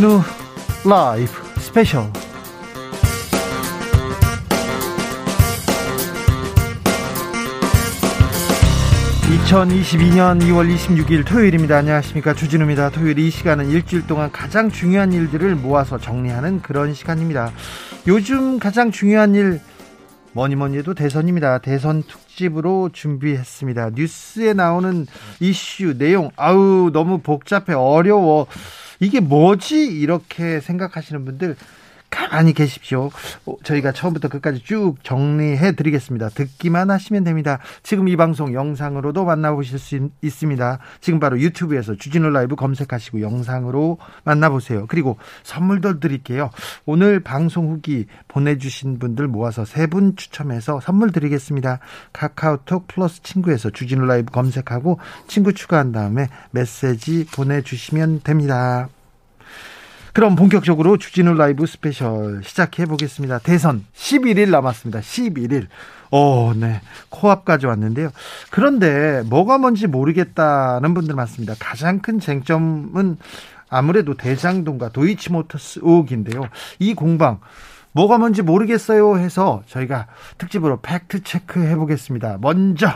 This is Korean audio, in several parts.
주진우 라이브 스페셜 2022년 2월 26일 토요일입니다. 안녕하십니까. 주진우입니다. 토요일 이 시간은 일주일 동안 가장 중요한 일들을 모아서 정리하는 그런 시간입니다. 요즘 가장 중요한 일 뭐니 뭐니 해도 대선입니다. 대선 특집으로 준비했습니다. 뉴스에 나오는 이슈 내용 아우 너무 복잡해 어려워. 이게 뭐지? 이렇게 생각하시는 분들 가만히 계십시오. 어, 저희가 처음부터 끝까지 쭉 정리해 드리겠습니다. 듣기만 하시면 됩니다. 지금 이 방송 영상으로도 만나보실 수 있습니다. 지금 바로 유튜브에서 주진우 라이브 검색하시고 영상으로 만나보세요. 그리고 선물도 드릴게요. 오늘 방송 후기 보내주신 분들 모아서 세 분 추첨해서 선물 드리겠습니다. 카카오톡 플러스 친구에서 주진우 라이브 검색하고 친구 추가한 다음에 메시지 보내주시면 됩니다. 그럼 본격적으로 주진우 라이브 스페셜 시작해 보겠습니다. 대선 11일 남았습니다. 11일. 오, 네. 코앞까지 왔는데요. 그런데 뭐가 뭔지 모르겠다는 분들 많습니다. 가장 큰 쟁점은 아무래도 대장동과 도이치모터스 의혹인데요. 이 공방 뭐가 뭔지 모르겠어요 해서 저희가 특집으로 팩트 체크해 보겠습니다. 먼저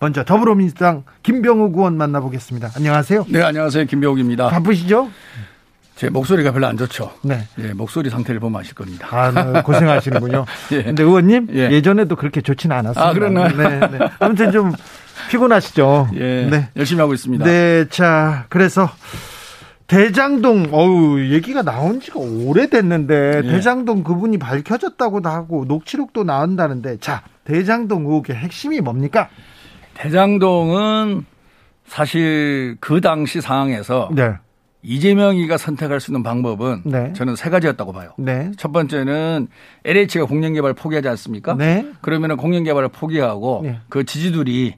먼저 더불어민주당 김병욱 의원 만나보겠습니다. 안녕하세요. 네, 안녕하세요. 김병욱입니다. 바쁘시죠? 제 목소리가 별로 안 좋죠. 네. 예, 목소리 상태를 보면 아실 겁니다. 아, 네, 고생하시는군요. 예. 근데 의원님 예. 전에도 그렇게 좋지는 않았습니다. 아, 그러나요? 네, 네. 아무튼 좀 피곤하시죠. 예. 네. 열심히 하고 있습니다. 네. 자, 그래서 대장동 어우 얘기가 나온 지가 오래됐는데 예. 대장동 그분이 밝혀졌다고도 하고 녹취록도 나온다는데 자, 대장동 의혹의 핵심이 뭡니까? 대장동은 사실 그 당시 상황에서 네. 이재명이가 선택할 수 있는 방법은 네. 저는 세 가지였다고 봐요. 네. 첫 번째는 LH가 공영개발 포기하지 않습니까? 네. 그러면 공영개발을 포기하고 네. 그 지지들이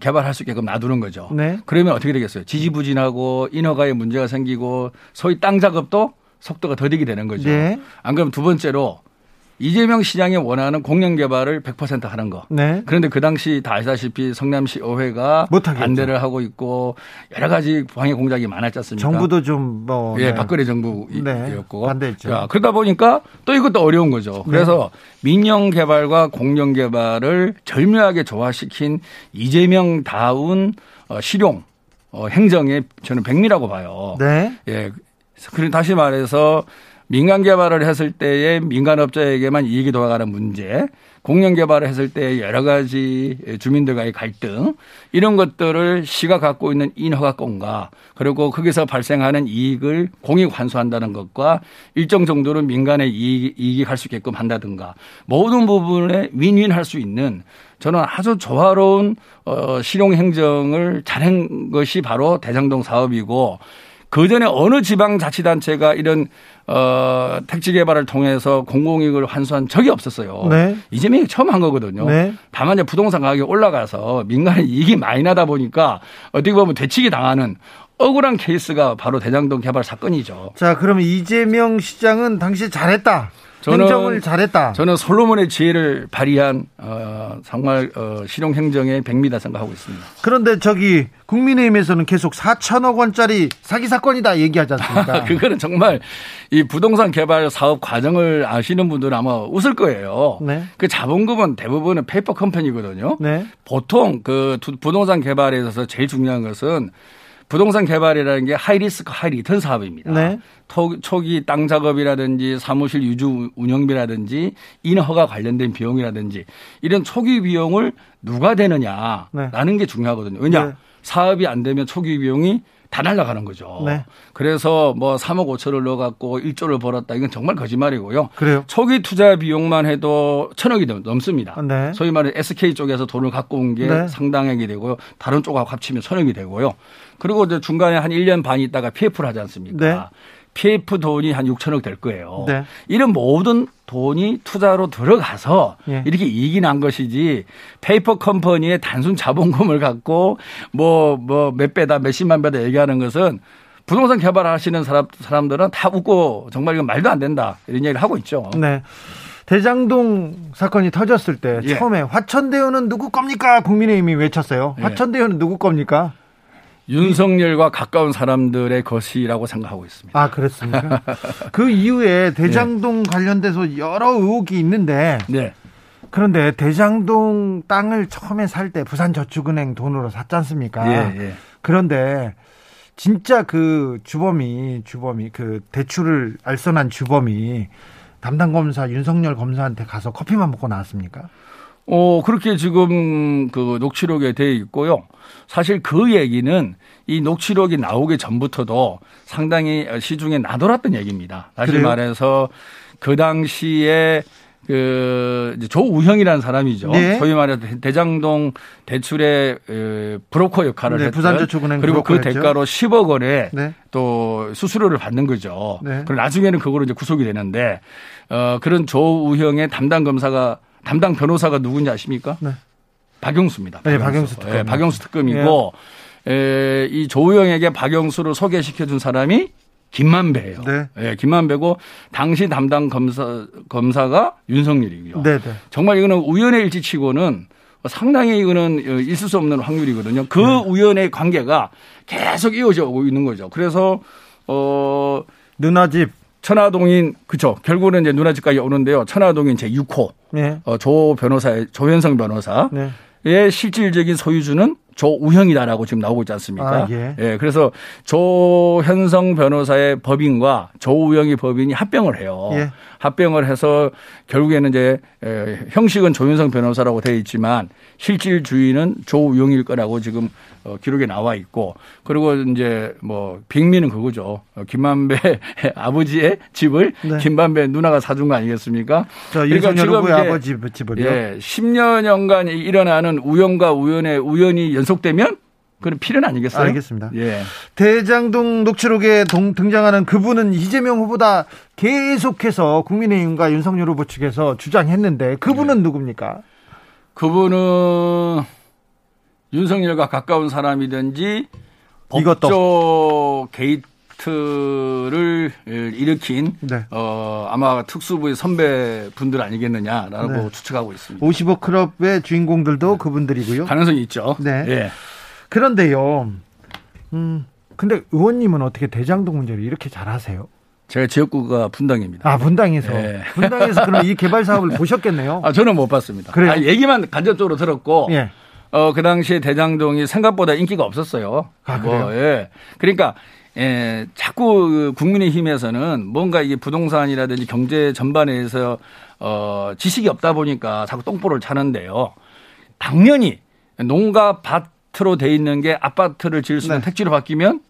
개발할 수 있게끔 놔두는 거죠. 네. 그러면 어떻게 되겠어요? 지지부진하고 인허가에 문제가 생기고 소위 땅 작업도 속도가 더디게 되는 거죠. 네. 안 그러면 두 번째로 이재명 시장이 원하는 공영 개발을 100% 하는 거. 네. 그런데 그 당시 다 아시다시피 성남시 의회가 못하겠죠. 반대를 하고 있고 여러 가지 방해 공작이 많았지 않습니까? 정부도 좀 뭐 예, 네. 박근혜 정부였고. 네. 반대했죠. 자, 그러다 보니까 또 이것도 어려운 거죠. 네. 그래서 민영 개발과 공영 개발을 절묘하게 조화시킨 이재명 다운 어, 실용 어, 행정의 저는 백미라고 봐요. 네. 예. 그리고 다시 말해서 민간 개발을 했을 때에 민간업자에게만 이익이 돌아가는 문제, 공영 개발을 했을 때 여러 가지 주민들과의 갈등 이런 것들을 시가 갖고 있는 인허가권과 그리고 거기서 발생하는 이익을 공익 환수한다는 것과 일정 정도는 민간의 이익, 이익이 갈 수 있게끔 한다든가 모든 부분에 윈윈 할 수 있는 저는 아주 조화로운 어 실용 행정을 잘한 것이 바로 대장동 사업이고 그 전에 어느 지방자치단체가 이런 어, 택지 개발을 통해서 공공이익을 환수한 적이 없었어요. 네. 이재명이 처음 한 거거든요. 네. 다만 이제 부동산 가격이 올라가서 민간의 이익이 많이 나다 보니까 어떻게 보면 되치기 당하는 억울한 케이스가 바로 대장동 개발 사건이죠. 자, 그러면 이재명 시장은 당시 잘했다. 저는, 행정을 잘했다. 저는 솔로몬의 지혜를 발휘한 어, 정말 어, 실용 행정의 백미다 생각하고 있습니다. 그런데 저기 국민의힘에서는 계속 4천억 원짜리 사기 사건이다 얘기하지 않습니까? 그거는 정말 이 부동산 개발 사업 과정을 아시는 분들은 아마 웃을 거예요. 네. 그 자본금은 대부분은 페이퍼 컴퍼니거든요. 네. 보통 그 부동산 개발에 있어서 제일 중요한 것은 부동산 개발이라는 게 high risk high return 사업입니다. 네. 초기 땅 작업이라든지 사무실 유지 운영비라든지 인허가 관련된 비용이라든지 이런 초기 비용을 누가 대느냐라는 네. 게 중요하거든요. 왜냐 네. 사업이 안 되면 초기 비용이 다 날라가는 거죠. 네. 그래서 뭐 3억 5천을 넣어갖고 1조를 벌었다. 이건 정말 거짓말이고요. 그래요? 초기 투자 비용만 해도 천억이 넘습니다. 네. 소위 말해 SK 쪽에서 돈을 갖고 온게 네. 상당하게 되고요. 다른 쪽하고 합치면 천억이 되고요. 그리고 이제 중간에 한 1년 반 있다가 PF를 하지 않습니까? 네. PF 돈이 한 6천억 될 거예요. 네. 이런 모든 돈이 투자로 들어가서 예. 이렇게 이익이 난 것이지 페이퍼 컴퍼니의 단순 자본금을 갖고 뭐 뭐 몇 배다 몇십만 배다 얘기하는 것은 부동산 개발하시는 사람 사람들은 다 웃고 정말 이건 말도 안 된다 이런 얘기를 하고 있죠. 네. 대장동 사건이 터졌을 때 예. 처음에 화천대유는 누구 겁니까? 국민의힘이 외쳤어요. 예. 화천대유는 누구 겁니까? 윤석열과 가까운 사람들의 것이라고 생각하고 있습니다. 아, 그렇습니까? 그 이후에 대장동 네. 관련돼서 여러 의혹이 있는데 네. 그런데 대장동 땅을 처음에 살 때 부산저축은행 돈으로 샀지 않습니까? 예, 예. 그런데 진짜 그 주범이 주범이 그 대출을 알선한 주범이 담당 검사 윤석열 검사한테 가서 커피만 먹고 나왔습니까? 어, 그렇게 지금 그 녹취록에 돼 있고요. 사실 그 얘기는 이 녹취록이 나오기 전부터도 상당히 시중에 나돌았던 얘기입니다. 다시 그래요? 말해서 그 당시에 그 조우형이라는 사람이죠. 네. 소위 말해서 대장동 대출의 브로커 역할을 네, 했던 부산저축은행 그리고 그 대가로 10억 원에 네. 또 수수료를 받는 거죠. 네. 그리고 나중에는 그거로 이제 구속이 되는데 어 그런 조우형의 담당 검사가 담당 변호사가 누군지 아십니까? 네. 박영수입니다. 박영수. 네, 박영수 특검. 네, 박영수 특검이고 에, 이 조우영에게 박영수를 소개시켜 준 사람이 김만배예요. 네. 네. 김만배고 당시 담당 검사 검사가 윤석열이고요. 네, 네. 정말 이거는 우연의 일치치고는 상당히 이거는 있을 수 없는 확률이거든요. 그 네. 우연의 관계가 계속 이어져 오고 있는 거죠. 그래서 어 누나 집 천화동인 그쵸 결국은 이제 누나 집까지 오는데요. 천화동인 제 6호 네. 어, 조 변호사의 조현성 변호사의 네. 실질적인 소유주는 조우형이다라고 지금 나오고 있지 않습니까? 아, 예. 예. 그래서 조현성 변호사의 법인과 조우형이 법인이 합병을 해요. 예. 합병을 해서 결국에는 이제 형식은 조윤성 변호사라고 되어 있지만 실질 주인은 조우용일 거라고 지금 어, 기록에 나와 있고 그리고 이제 뭐 빅미는 그거죠. 어, 김만배 아버지의 집을 네. 김만배 누나가 사준 거 아니겠습니까? 그러니까 지금 아버지 집을요. 예, 10년간 일어나는 우연과 우연의 우연이 연속되면 그런 필연 아니겠어요? 알겠습니다. 예. 대장동 녹취록에 동, 등장하는 그분은 이재명 후보다 계속해서 국민의힘과 윤석열 후보 측에서 주장했는데 그분은 네. 누굽니까? 그분은 윤석열과 가까운 사람이든지 법조 게이트를 일으킨 네. 어, 아마 특수부의 선배 분들 아니겠느냐라고 네. 추측하고 있습니다. 55 클럽의 주인공들도 그분들이고요. 가능성이 있죠. 네. 예. 그런데요. 음, 근데 의원님은 어떻게 대장동 문제를 이렇게 잘 하세요? 제가 지역구가 분당입니다. 아, 분당에서. 네. 분당에서 그럼 이 개발 사업을 보셨겠네요? 아, 저는 못 봤습니다. 그래요? 아, 얘기만 간접적으로 들었고. 예. 어, 그 당시에 대장동이 생각보다 인기가 없었어요. 아, 그래요? 뭐, 예. 그러니까 예, 자꾸 그 국민의힘에서는 뭔가 이게 부동산이라든지 경제 전반에서 어, 지식이 없다 보니까 자꾸 똥볼을 차는데요. 당연히 농가 밭 아파트로 돼 있는 게 아파트를 지을 수 있는 네. 택지로 바뀌면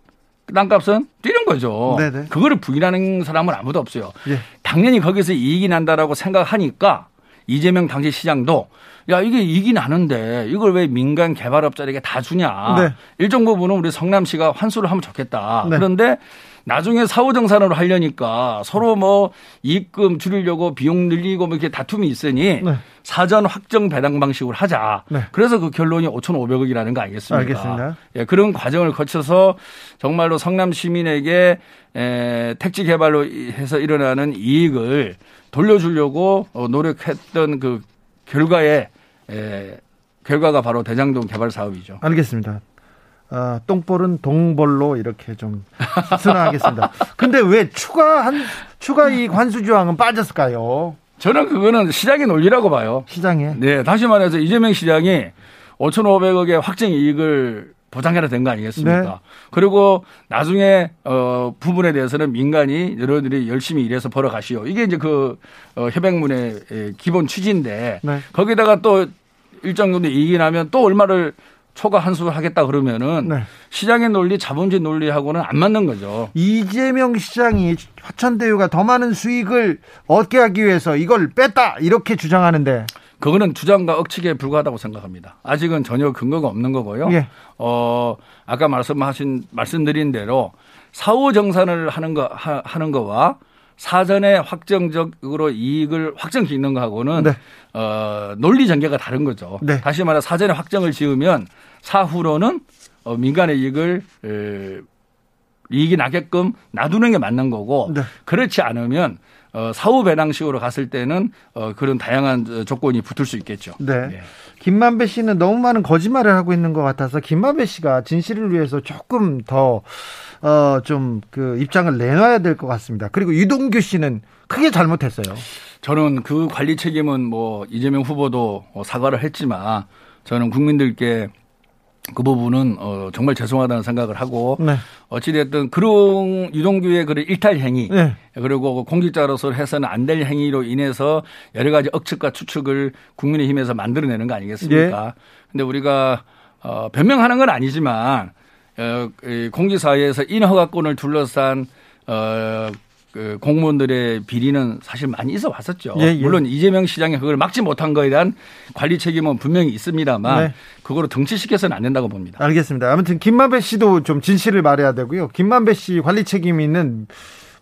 땅값은 뛰는 거죠. 네네. 그거를 부인하는 사람은 아무도 없어요. 예. 당연히 거기서 이익이 난다라고 생각하니까 이재명 당시 시장도 야 이게 이익이 나는데 이걸 왜 민간 개발업자에게 다 주냐. 네. 일정 부분은 우리 성남시가 환수를 하면 좋겠다. 네. 그런데 나중에 사후정산으로 하려니까 서로 뭐 이익금 줄이려고 비용 늘리고 뭐 이렇게 다툼이 있으니 네. 사전 확정 배당 방식으로 하자. 네. 그래서 그 결론이 5,500억이라는 거 아니겠습니까? 알겠습니다. 예, 그런 과정을 거쳐서 정말로 성남 시민에게 에, 택지 개발로 해서 일어나는 이익을 돌려주려고 어, 노력했던 그 결과에 에, 결과가 바로 대장동 개발 사업이죠. 알겠습니다. 어, 똥볼은 동볼로 이렇게 좀 순화하겠습니다. 근데 왜 추가 한 추가 이익 환수 조항은 빠졌을까요? 저는 그거는 시장의 논리라고 봐요. 시장에. 네, 다시 말해서 이재명 시장이 5,500억의 확정 이익을 보장해라 된 거 아니겠습니까? 네. 그리고 나중에 어 부분에 대해서는 민간이 여러분들이 열심히 일해서 벌어가시오. 이게 이제 그 어, 협약문의 기본 취지인데 네. 거기다가 또 일정 정도 이익이 나면 또 얼마를 초과 환수하겠다 그러면은 네. 시장의 논리, 자본주의 논리하고는 안 맞는 거죠. 이재명 시장이 화천대유가 더 많은 수익을 얻게 하기 위해서 이걸 뺐다 이렇게 주장하는데 그거는 주장과 억측에 불과하다고 생각합니다. 아직은 전혀 근거가 없는 거고요. 예. 어 아까 말씀하신 말씀드린 대로 사후 정산을 하는 거 하는 거와 사전에 확정적으로 이익을 확정 짓는 거하고는 네. 어, 논리 전개가 다른 거죠. 네. 다시 말해 사전에 확정을 지으면 사후로는 어, 민간의 이익을 에, 이익이 나게끔 놔두는 게 맞는 거고 네. 그렇지 않으면 어, 사후 배당식으로 갔을 때는 어, 그런 다양한 조건이 붙을 수 있겠죠. 네. 예. 김만배 씨는 너무 많은 거짓말을 하고 있는 것 같아서 김만배 씨가 진실을 위해서 조금 더 어, 좀 그 입장을 내놔야 될 것 같습니다. 그리고 유동규 씨는 크게 잘못했어요. 저는 그 관리 책임은 뭐 이재명 후보도 사과를 했지만 저는 국민들께 그 부분은 어 정말 죄송하다는 생각을 하고 네. 어찌됐든 그런 유동규의 그런 일탈 행위 네. 그리고 공직자로서 해서는 안 될 행위로 인해서 여러 가지 억측과 추측을 국민의힘에서 만들어내는 거 아니겠습니까? 예. 근데 우리가 어 변명하는 건 아니지만 어 공직사회에서 인허가권을 둘러싼 어 그 공무원들의 비리는 사실 많이 있어 왔었죠. 예, 예. 물론 이재명 시장이 그걸 막지 못한 거에 대한 관리 책임은 분명히 있습니다만 네. 그거로 등치시켜서는 안 된다고 봅니다. 알겠습니다. 아무튼 김만배 씨도 좀 진실을 말해야 되고요. 김만배 씨 관리 책임이 있는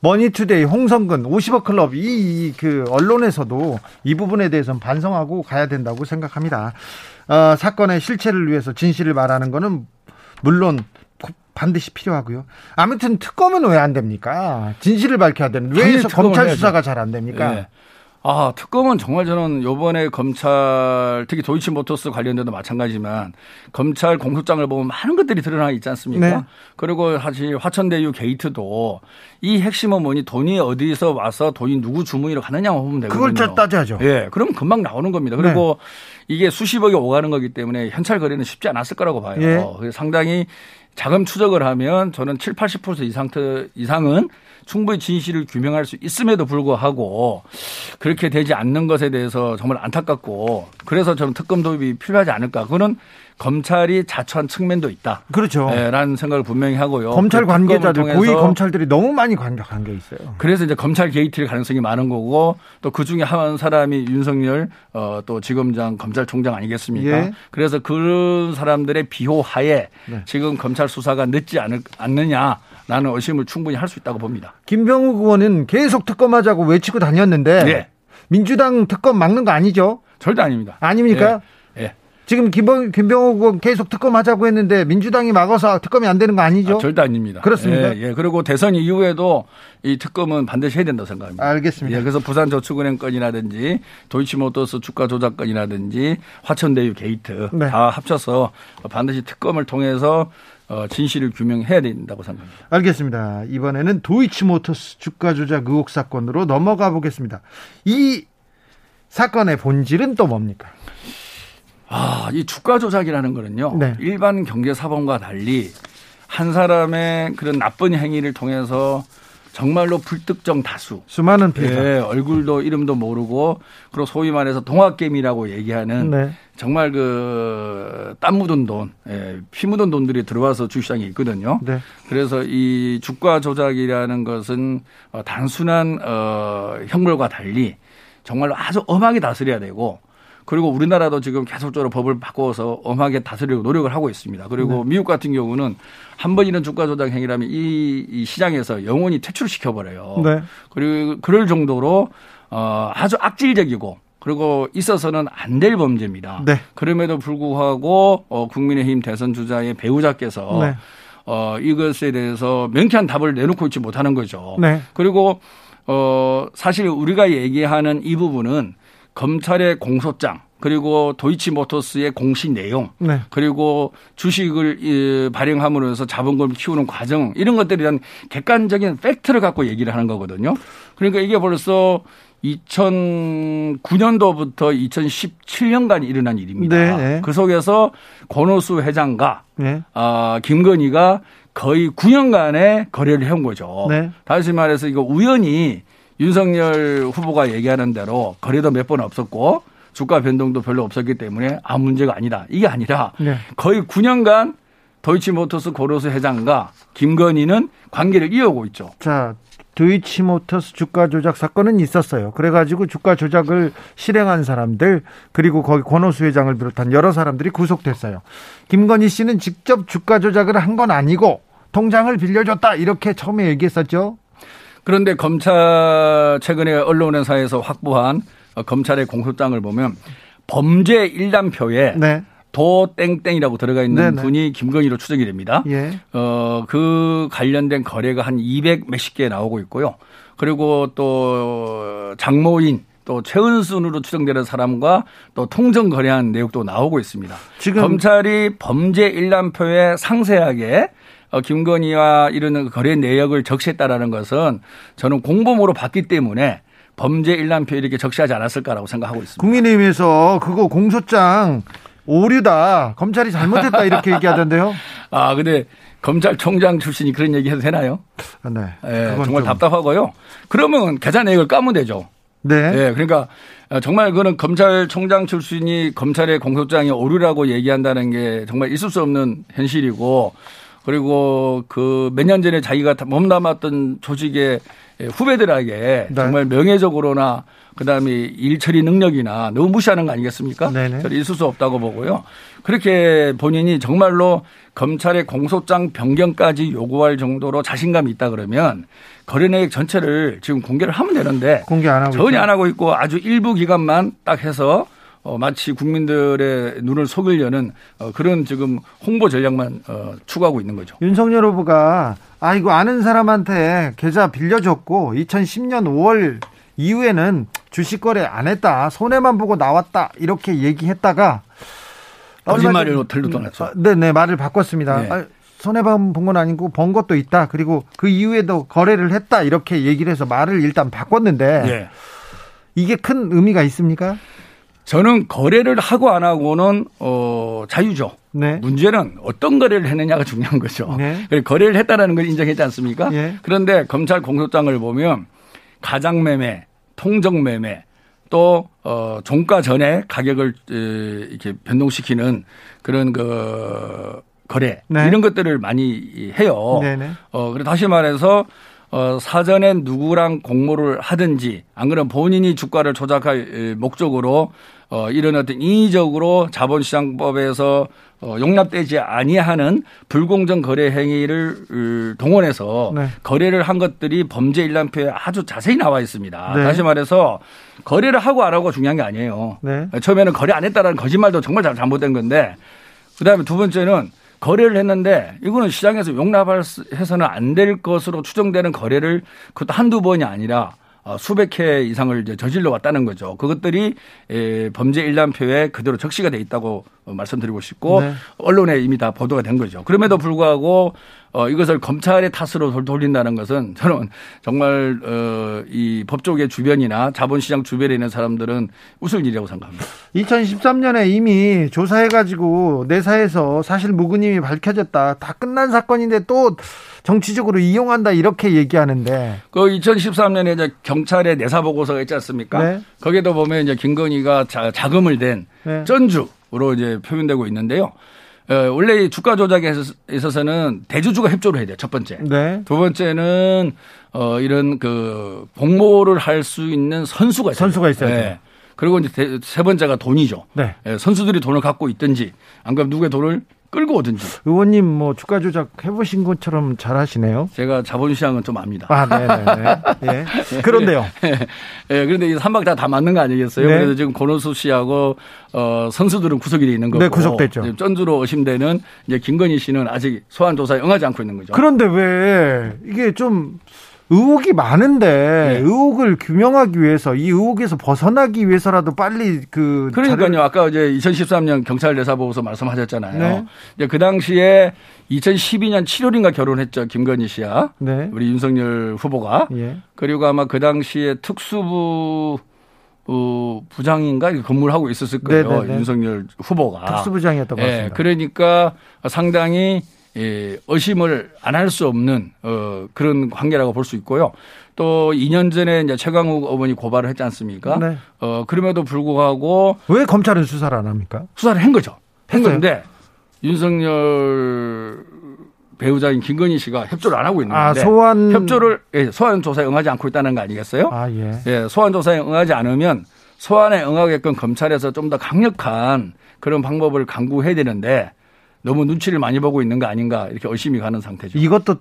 머니투데이, 홍선근, 50억 클럽 이 그 언론에서도 이 부분에 대해서는 반성하고 가야 된다고 생각합니다. 어, 사건의 실체를 위해서 진실을 말하는 거는 물론 반드시 필요하고요. 아무튼 특검은 왜 안 됩니까? 진실을 밝혀야 되는 왜 검찰 수사가 잘 안 됩니까? 네. 아, 특검은 정말 저는 요번에 검찰, 특히 도이치모터스 관련돼도 마찬가지지만 검찰 공소장을 보면 많은 것들이 드러나 있지 않습니까? 네. 그리고 사실 화천대유 게이트도 이 핵심은 뭐니 돈이 어디서 와서 돈이 누구 주머니로 가느냐만 보면 되거든요. 그걸 따져야죠. 예. 그럼 금방 나오는 겁니다. 그리고 네. 이게 수십억이 오가는 거기 때문에 현찰 거래는 쉽지 않았을 거라고 봐요. 예. 상당히 자금 추적을 하면 저는 7, 80% 이상 이상은 충분히 진실을 규명할 수 있음에도 불구하고 그렇게 되지 않는 것에 대해서 정말 안타깝고 그래서 저는 특검 도입이 필요하지 않을까. 그거는 검찰이 자초한 측면도 있다. 그렇죠. 네, 라는 생각을 분명히 하고요. 검찰 그 관계자들, 고위 검찰들이 너무 많이 관계 있어요. 그래서 이제 검찰 게이트일 가능성이 많은 거고 또 그 중에 한 사람이 윤석열 어, 또 지검장 검찰총장 아니겠습니까? 예. 그래서 그런 사람들의 비호하에 네. 지금 검찰 수사가 늦지 않을, 않느냐라는 의심을 충분히 할 수 있다고 봅니다. 김병욱 의원은 계속 특검하자고 외치고 다녔는데 네. 민주당 특검 막는 거 아니죠? 절대 아닙니다. 아닙니까? 예. 예. 지금 김병, 김병욱 의원 계속 특검하자고 했는데 민주당이 막아서 특검이 안 되는 거 아니죠? 아, 절대 아닙니다. 그렇습니다. 예, 예, 그리고 대선 이후에도 이 특검은 반드시 해야 된다 고 생각합니다. 알겠습니다. 예, 그래서 부산저축은행 건이라든지 도이치모터스 주가 조작 건이라든지 화천대유 게이트 네. 다 합쳐서 반드시 특검을 통해서 어, 진실을 규명해야 된다고 생각합니다. 알겠습니다. 이번에는 도이치모터스 주가 조작 의혹 사건으로 넘어가 보겠습니다. 이 사건의 본질은 또 뭡니까? 아, 이 주가 조작이라는 거는요. 네. 일반 경제 사범과 달리 한 사람의 그런 나쁜 행위를 통해서 정말로 불특정 다수. 수많은 피해자. 네, 얼굴도 이름도 모르고 그리고 소위 말해서 동학개미라고 얘기하는 네. 정말 그 땀 묻은 돈, 예, 피 묻은 돈들이 들어와서 주시장에 있거든요. 네. 그래서 이 주가 조작이라는 것은 어, 단순한 어, 형벌과 달리 정말로 아주 엄하게 다스려야 되고 그리고 우리나라도 지금 계속적으로 법을 바꿔서 엄하게 다스리려고 노력을 하고 있습니다. 그리고 네. 미국 같은 경우는 한 번 이런 주가 조작 행위라면 이, 이 시장에서 영원히 퇴출시켜 버려요. 네. 그리고 그럴 정도로 어 아주 악질적이고 그리고 있어서는 안 될 범죄입니다. 네. 그럼에도 불구하고 어 국민의힘 대선 주자의 배우자께서 네. 어 이것에 대해서 명쾌한 답을 내놓고 있지 못하는 거죠. 네. 그리고 어 사실 우리가 얘기하는 이 부분은 검찰의 공소장 그리고 도이치모터스의 공시 내용 네. 그리고 주식을 발행함으로써 자본금을 키우는 과정 이런 것들에 대한 객관적인 팩트를 갖고 얘기를 하는 거거든요. 그러니까 이게 벌써 2009년도부터 2017년간 일어난 일입니다. 네, 네. 그 속에서 권오수 회장과 네. 어, 김건희가 거의 9년간의 거래를 해온 거죠. 네. 다시 말해서 이거 우연히 윤석열 후보가 얘기하는 대로 거래도 몇 번 없었고 주가 변동도 별로 없었기 때문에 아무 문제가 아니다. 이게 아니라 네. 거의 9년간 도이치모터스 고로스 회장과 김건희는 관계를 이어오고 있죠. 자, 도이치모터스 주가 조작 사건은 있었어요. 그래가지고 주가 조작을 실행한 사람들 그리고 거기 권오수 회장을 비롯한 여러 사람들이 구속됐어요. 김건희 씨는 직접 주가 조작을 한 건 아니고 통장을 빌려줬다 이렇게 처음에 얘기했었죠. 그런데 검찰 최근에 언론사에서 확보한 검찰의 공소장을 보면 범죄 일람표에 네. 도 땡땡이라고 들어가 있는 네네. 분이 김건희로 추정이 됩니다. 예. 어, 그 관련된 거래가 한 200 몇십 개 나오고 있고요. 그리고 또 장모인 또 최은순으로 추정되는 사람과 또 통정 거래한 내용도 나오고 있습니다. 지금 검찰이 범죄 일람표에 상세하게 어, 김건희와 이런 거래 내역을 적시했다라는 것은 저는 공범으로 봤기 때문에 범죄 일람표 이렇게 적시하지 않았을까라고 생각하고 있습니다. 국민의힘에서 그거 공소장 오류다. 검찰이 잘못했다 이렇게 얘기하던데요. 아, 근데 검찰총장 출신이 그런 얘기 해도 되나요? 아, 네. 네 정말 좀... 답답하고요. 그러면 계좌 내역을 까면 되죠. 네. 네. 그러니까 정말 그거는 검찰총장 출신이 검찰의 공소장이 오류라고 얘기한다는 게 정말 있을 수 없는 현실이고 그리고 그 몇 년 전에 자기가 몸담았던 조직의 후배들에게 네. 정말 명예적으로나 그다음에 일 처리 능력이나 너무 무시하는 거 아니겠습니까? 네네. 저는 있을 수 없다고 보고요. 그렇게 본인이 정말로 검찰의 공소장 변경까지 요구할 정도로 자신감이 있다 그러면 거래내역 전체를 지금 공개를 하면 되는데 공개 안 하고 전혀 있죠? 안 하고 있고 아주 일부 기간만 딱 해서 어, 마치 국민들의 눈을 속이려는 어, 그런 지금 홍보 전략만 어, 추구하고 있는 거죠. 윤석열 후보가 아이고 아는 사람한테 계좌 빌려줬고 2010년 5월 이후에는 주식 거래 안 했다. 손해만 보고 나왔다. 이렇게 얘기했다가 거짓말로 들로 떠났죠. 네, 네, 말을 바꿨습니다. 네. 아, 손해만 본 건 아니고 번 것도 있다. 그리고 그 이후에도 거래를 했다. 이렇게 얘기를 해서 말을 일단 바꿨는데 네. 이게 큰 의미가 있습니까? 저는 거래를 하고 안 하고는 어 자유죠. 네. 문제는 어떤 거래를 했느냐가 중요한 거죠. 네. 거래를 했다라는 걸 인정했지 않습니까? 네. 그런데 검찰 공소장을 보면 가장 매매, 통정 매매, 또, 어, 종가 전에 가격을 이렇게 변동시키는 그런 그 거래. 네. 이런 것들을 많이 해요. 네네. 어, 그래 다시 말해서 어, 사전에 누구랑 공모를 하든지 안 그러면 본인이 주가를 조작할 목적으로 어, 이런 어떤 인위적으로 자본시장법에서 어, 용납되지 아니하는 불공정 거래 행위를 어, 동원해서 네. 거래를 한 것들이 범죄 일람표에 아주 자세히 나와 있습니다. 네. 다시 말해서 거래를 하고 안 하고 중요한 게 아니에요. 네. 처음에는 거래 안 했다라는 거짓말도 정말 잘못된 건데 그다음에 두 번째는 거래를 했는데 이거는 시장에서 용납해서는 안 될 것으로 추정되는 거래를 그것도 한두 번이 아니라 어, 수백 회 이상을 이제 저질러 왔다는 거죠. 그것들이 범죄 일람표에 그대로 적시가 돼 있다고 말씀드리고 싶고 네. 언론에 이미 다 보도가 된 거죠. 그럼에도 불구하고 어, 이것을 검찰의 탓으로 돌린다는 것은 저는 정말 어, 이 법조계 주변이나 자본시장 주변에 있는 사람들은 웃을 일이라고 생각합니다. 2013년에 이미 조사해가지고 내사에서 사실 무근임이 밝혀졌다. 다 끝난 사건인데 또 정치적으로 이용한다 이렇게 얘기하는데 그 2013년에 이제 경찰의 내사 보고서가 있지 않습니까? 네. 거기에도 보면 이제 김건희가 자, 금을 댄 네. 전주로 이제 표현되고 있는데요. 어, 원래 주가 조작에 있어서는 대주주가 협조를 해야 돼요. 첫 번째. 네. 두 번째는 어 이런 그 공모를 할 수 있는 선수가 있어요. 선수가 있어야 돼. 네. 그리고 이제 세 번째가 돈이죠. 네. 예, 선수들이 돈을 갖고 있든지 안 그러면 누구의 돈을 끌고 오든지. 의원님 뭐 주가 조작 해보신 것처럼 잘하시네요. 제가 자본시장은 좀 압니다. 아, 네네네. 예. 그런데요. 예. 예. 그런데 이 삼박 다, 다 맞는 거 아니겠어요? 네. 그래서 지금 권호수 씨하고 어, 선수들은 구속이 돼 있는 거고. 네, 구속됐죠. 전주로 의심되는 이제 김건희 씨는 아직 소환 조사에 응하지 않고 있는 거죠. 그런데 왜 이게 좀 의혹이 많은데 네. 의혹을 규명하기 위해서 이 의혹에서 벗어나기 위해서라도 빨리 그 그러니까요. 자료... 아까 이제 2013년 경찰 내사 보고서 말씀하셨잖아요. 네. 이제 그 당시에 2012년 7월인가 결혼했죠. 김건희 씨야. 네. 우리 윤석열 후보가. 예. 그리고 아마 그 당시에 특수부 어, 부장인가 근무를 하고 있었을 거예요. 네네네. 네, 네. 윤석열 후보가. 특수부장이었던 것 예, 같습니다. 예, 그러니까 상당히 예, 의심을 안 할 수 없는 어, 그런 관계라고 볼 수 있고요. 또 2년 전에 이제 최강욱 어머니 고발을 했지 않습니까? 네. 어, 그럼에도 불구하고 왜 검찰은 수사를 안 합니까? 수사를 한 거죠. 한 건데 윤석열 배우자인 김건희 씨가 협조를 안 하고 있는 아, 건데 소환 협조를 예, 소환 조사에 응하지 않고 있다는 거 아니겠어요? 아, 예. 예, 소환 조사에 응하지 않으면 소환에 응하게끔 검찰에서 좀 더 강력한 그런 방법을 강구해야 되는데 너무 눈치를 많이 보고 있는 거 아닌가 이렇게 의심이 가는 상태죠. 이것도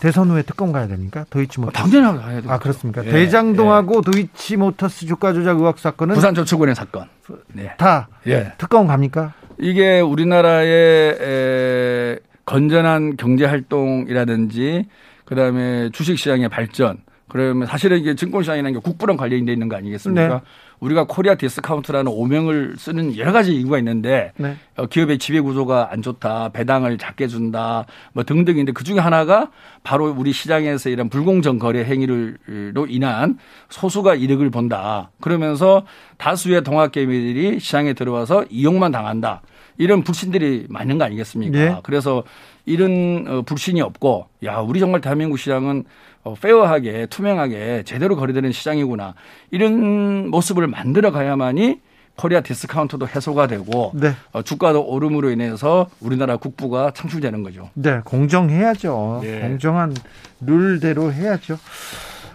대선 후에 특검 가야 됩니까? 도이치모터스. 당연히 가야 돼요. 아 그렇습니까? 예, 대장동하고 예. 도이치모터스 주가 조작 의혹 사건은 부산 저축은행 사건 네. 다 예. 특검 갑니까? 이게 우리나라의 에, 건전한 경제 활동이라든지 그다음에 주식 시장의 발전 그러면 사실은 이게 증권 시장이라는 게 국부랑 관련돼 있는 거 아니겠습니까? 네. 우리가 코리아 디스카운트라는 오명을 쓰는 여러 가지 이유가 있는데 네. 어, 기업의 지배 구조가 안 좋다, 배당을 작게 준다, 뭐 등등인데 그 중에 하나가 바로 우리 시장에서 이런 불공정 거래 행위로 인한 소수가 이득을 본다. 그러면서 다수의 동학개미들이 시장에 들어와서 이용만 당한다. 이런 불신들이 많은 거 아니겠습니까? 네. 그래서 이런 어, 불신이 없고 야 우리 정말 대한민국 시장은 어, fair하게 투명하게 제대로 거래되는 시장이구나 이런 모습을 만들어 가야만이 코리아 디스카운트도 해소가 되고 네. 어, 주가도 오름으로 인해서 우리나라 국부가 창출되는 거죠. 네, 공정해야죠. 네. 공정한 룰대로 해야죠.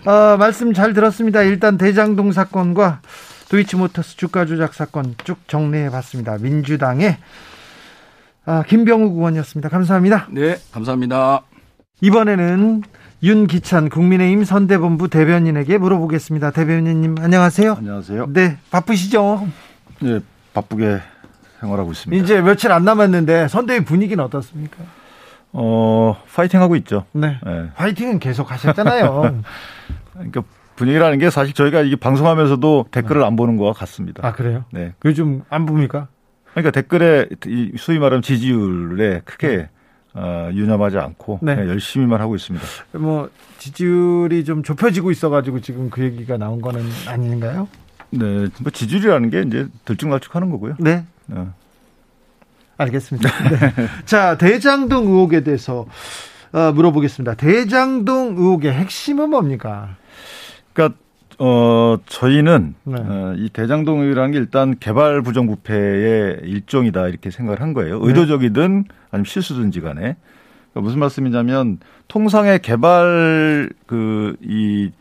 어, 말씀 잘 들었습니다. 일단 대장동 사건과 도이치모터스 주가 조작 사건 쭉 정리해 봤습니다. 민주당의 아, 김병욱 의원이었습니다. 감사합니다. 네, 감사합니다. 이번에는 윤기찬 국민의힘 선대본부 대변인에게 물어보겠습니다. 대변인님 안녕하세요. 안녕하세요. 네, 바쁘시죠? 네, 바쁘게 생활하고 있습니다. 이제 며칠 안 남았는데 선대위 분위기는 어떻습니까? 어, 파이팅 하고 있죠. 네. 네. 파이팅은 계속 하셨잖아요. 그러니까 분위기라는 게 사실 저희가 이게 방송하면서도 댓글을 안 보는 것 같습니다. 아, 그래요? 네. 요즘 안 봅니까? 그러니까 댓글에 소위 말하면 지지율에 크게 네. 어, 유념하지 않고 네. 열심히만 하고 있습니다. 뭐 지지율이 좀 좁혀지고 있어가지고 지금 그 얘기가 나온 거는 아닌가요? 네, 뭐 지지율이라는 게 이제 들쭉날쭉하는 거고요. 네. 어. 알겠습니다. 네. 자 대장동 의혹에 대해서 어, 물어보겠습니다. 대장동 의혹의 핵심은 뭡니까? 그러니까 어, 저희는 네. 어, 이 대장동이라는 게 일단 개발 부정부패의 일종이다 이렇게 생각을 한 거예요. 네. 의도적이든 아니면 실수든지 간에. 그러니까 무슨 말씀이냐면 통상의 개발 그 이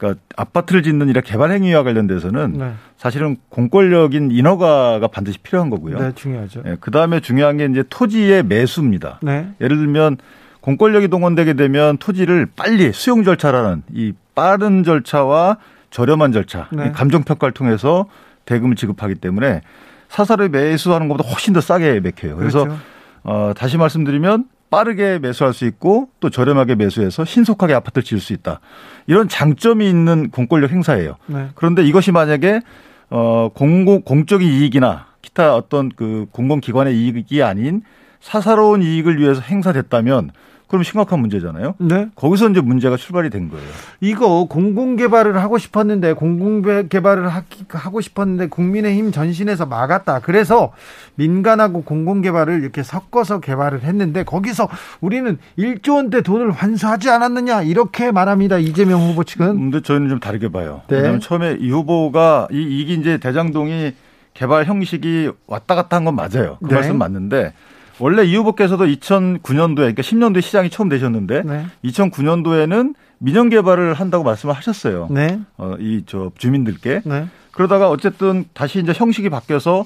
그러니까 아파트를 짓는 이런 개발 행위와 관련돼서는 네. 사실은 공권력인 인허가가 반드시 필요한 거고요. 네, 중요하죠. 네, 그다음에 중요한 게 이제 토지의 매수입니다. 네. 예를 들면 공권력이 동원되게 되면 토지를 빨리 수용 절차라는 이 빠른 절차와 저렴한 절차, 네. 감정 평가를 통해서 대금을 지급하기 때문에 사설을 매수하는 것보다 훨씬 더 싸게 맥혀요. 그래서 그렇죠. 어, 다시 말씀드리면 빠르게 매수할 수 있고 또 저렴하게 매수해서 신속하게 아파트를 지을 수 있다. 이런 장점이 있는 공권력 행사예요. 네. 그런데 이것이 만약에 어 공공 공적인 이익이나 기타 어떤 그 공공기관의 이익이 아닌 사사로운 이익을 위해서 행사됐다면 그럼 심각한 문제잖아요. 네. 거기서 이제 문제가 출발이 된 거예요. 이거 공공 개발을 하고 싶었는데 공공 개발을 하고 싶었는데 국민의힘 전신에서 막았다. 그래서 민간하고 공공 개발을 이렇게 섞어서 개발을 했는데 거기서 우리는 1조 원대 돈을 환수하지 않았느냐 이렇게 말합니다. 이재명 후보 측은. 근데 저희는 좀 다르게 봐요. 네. 왜냐하면 처음에 이 후보가 이 이게 이제 대장동이 개발 형식이 왔다 갔다 한 건 맞아요. 그 네. 말씀 맞는데 원래 이 후보께서도 2009년도에 그러니까 10년도에 시장이 처음 되셨는데 네. 2009년도에는 민영 개발을 한다고 말씀을 하셨어요. 네. 어, 이 저 주민들께. 네. 그러다가 어쨌든 다시 이제 형식이 바뀌어서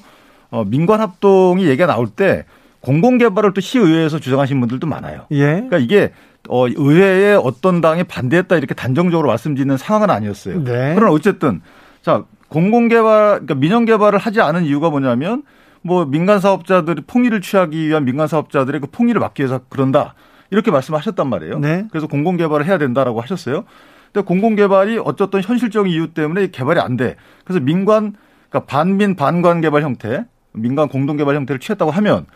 어, 민관 합동이 얘기가 나올 때 공공 개발을 또 시의회에서 주장하신 분들도 많아요. 예. 그러니까 이게 어, 의회에 어떤 당이 반대했다 이렇게 단정적으로 말씀드리는 상황은 아니었어요. 네. 그러나 어쨌든 자 공공 개발 그러니까 민영 개발을 하지 않은 이유가 뭐냐면 뭐 민간 사업자들이 폭리를 취하기 위한 민간 사업자들의 그 폭리를 막기 위해서 그런다. 이렇게 말씀하셨단 말이에요. 네. 그래서 공공 개발을 해야 된다라고 하셨어요. 근데 공공 개발이 어쨌든 현실적인 이유 때문에 개발이 안 돼. 그래서 민관 그러니까 반민 반관 개발 형태, 민간 공동 개발 형태를 취했다고 하면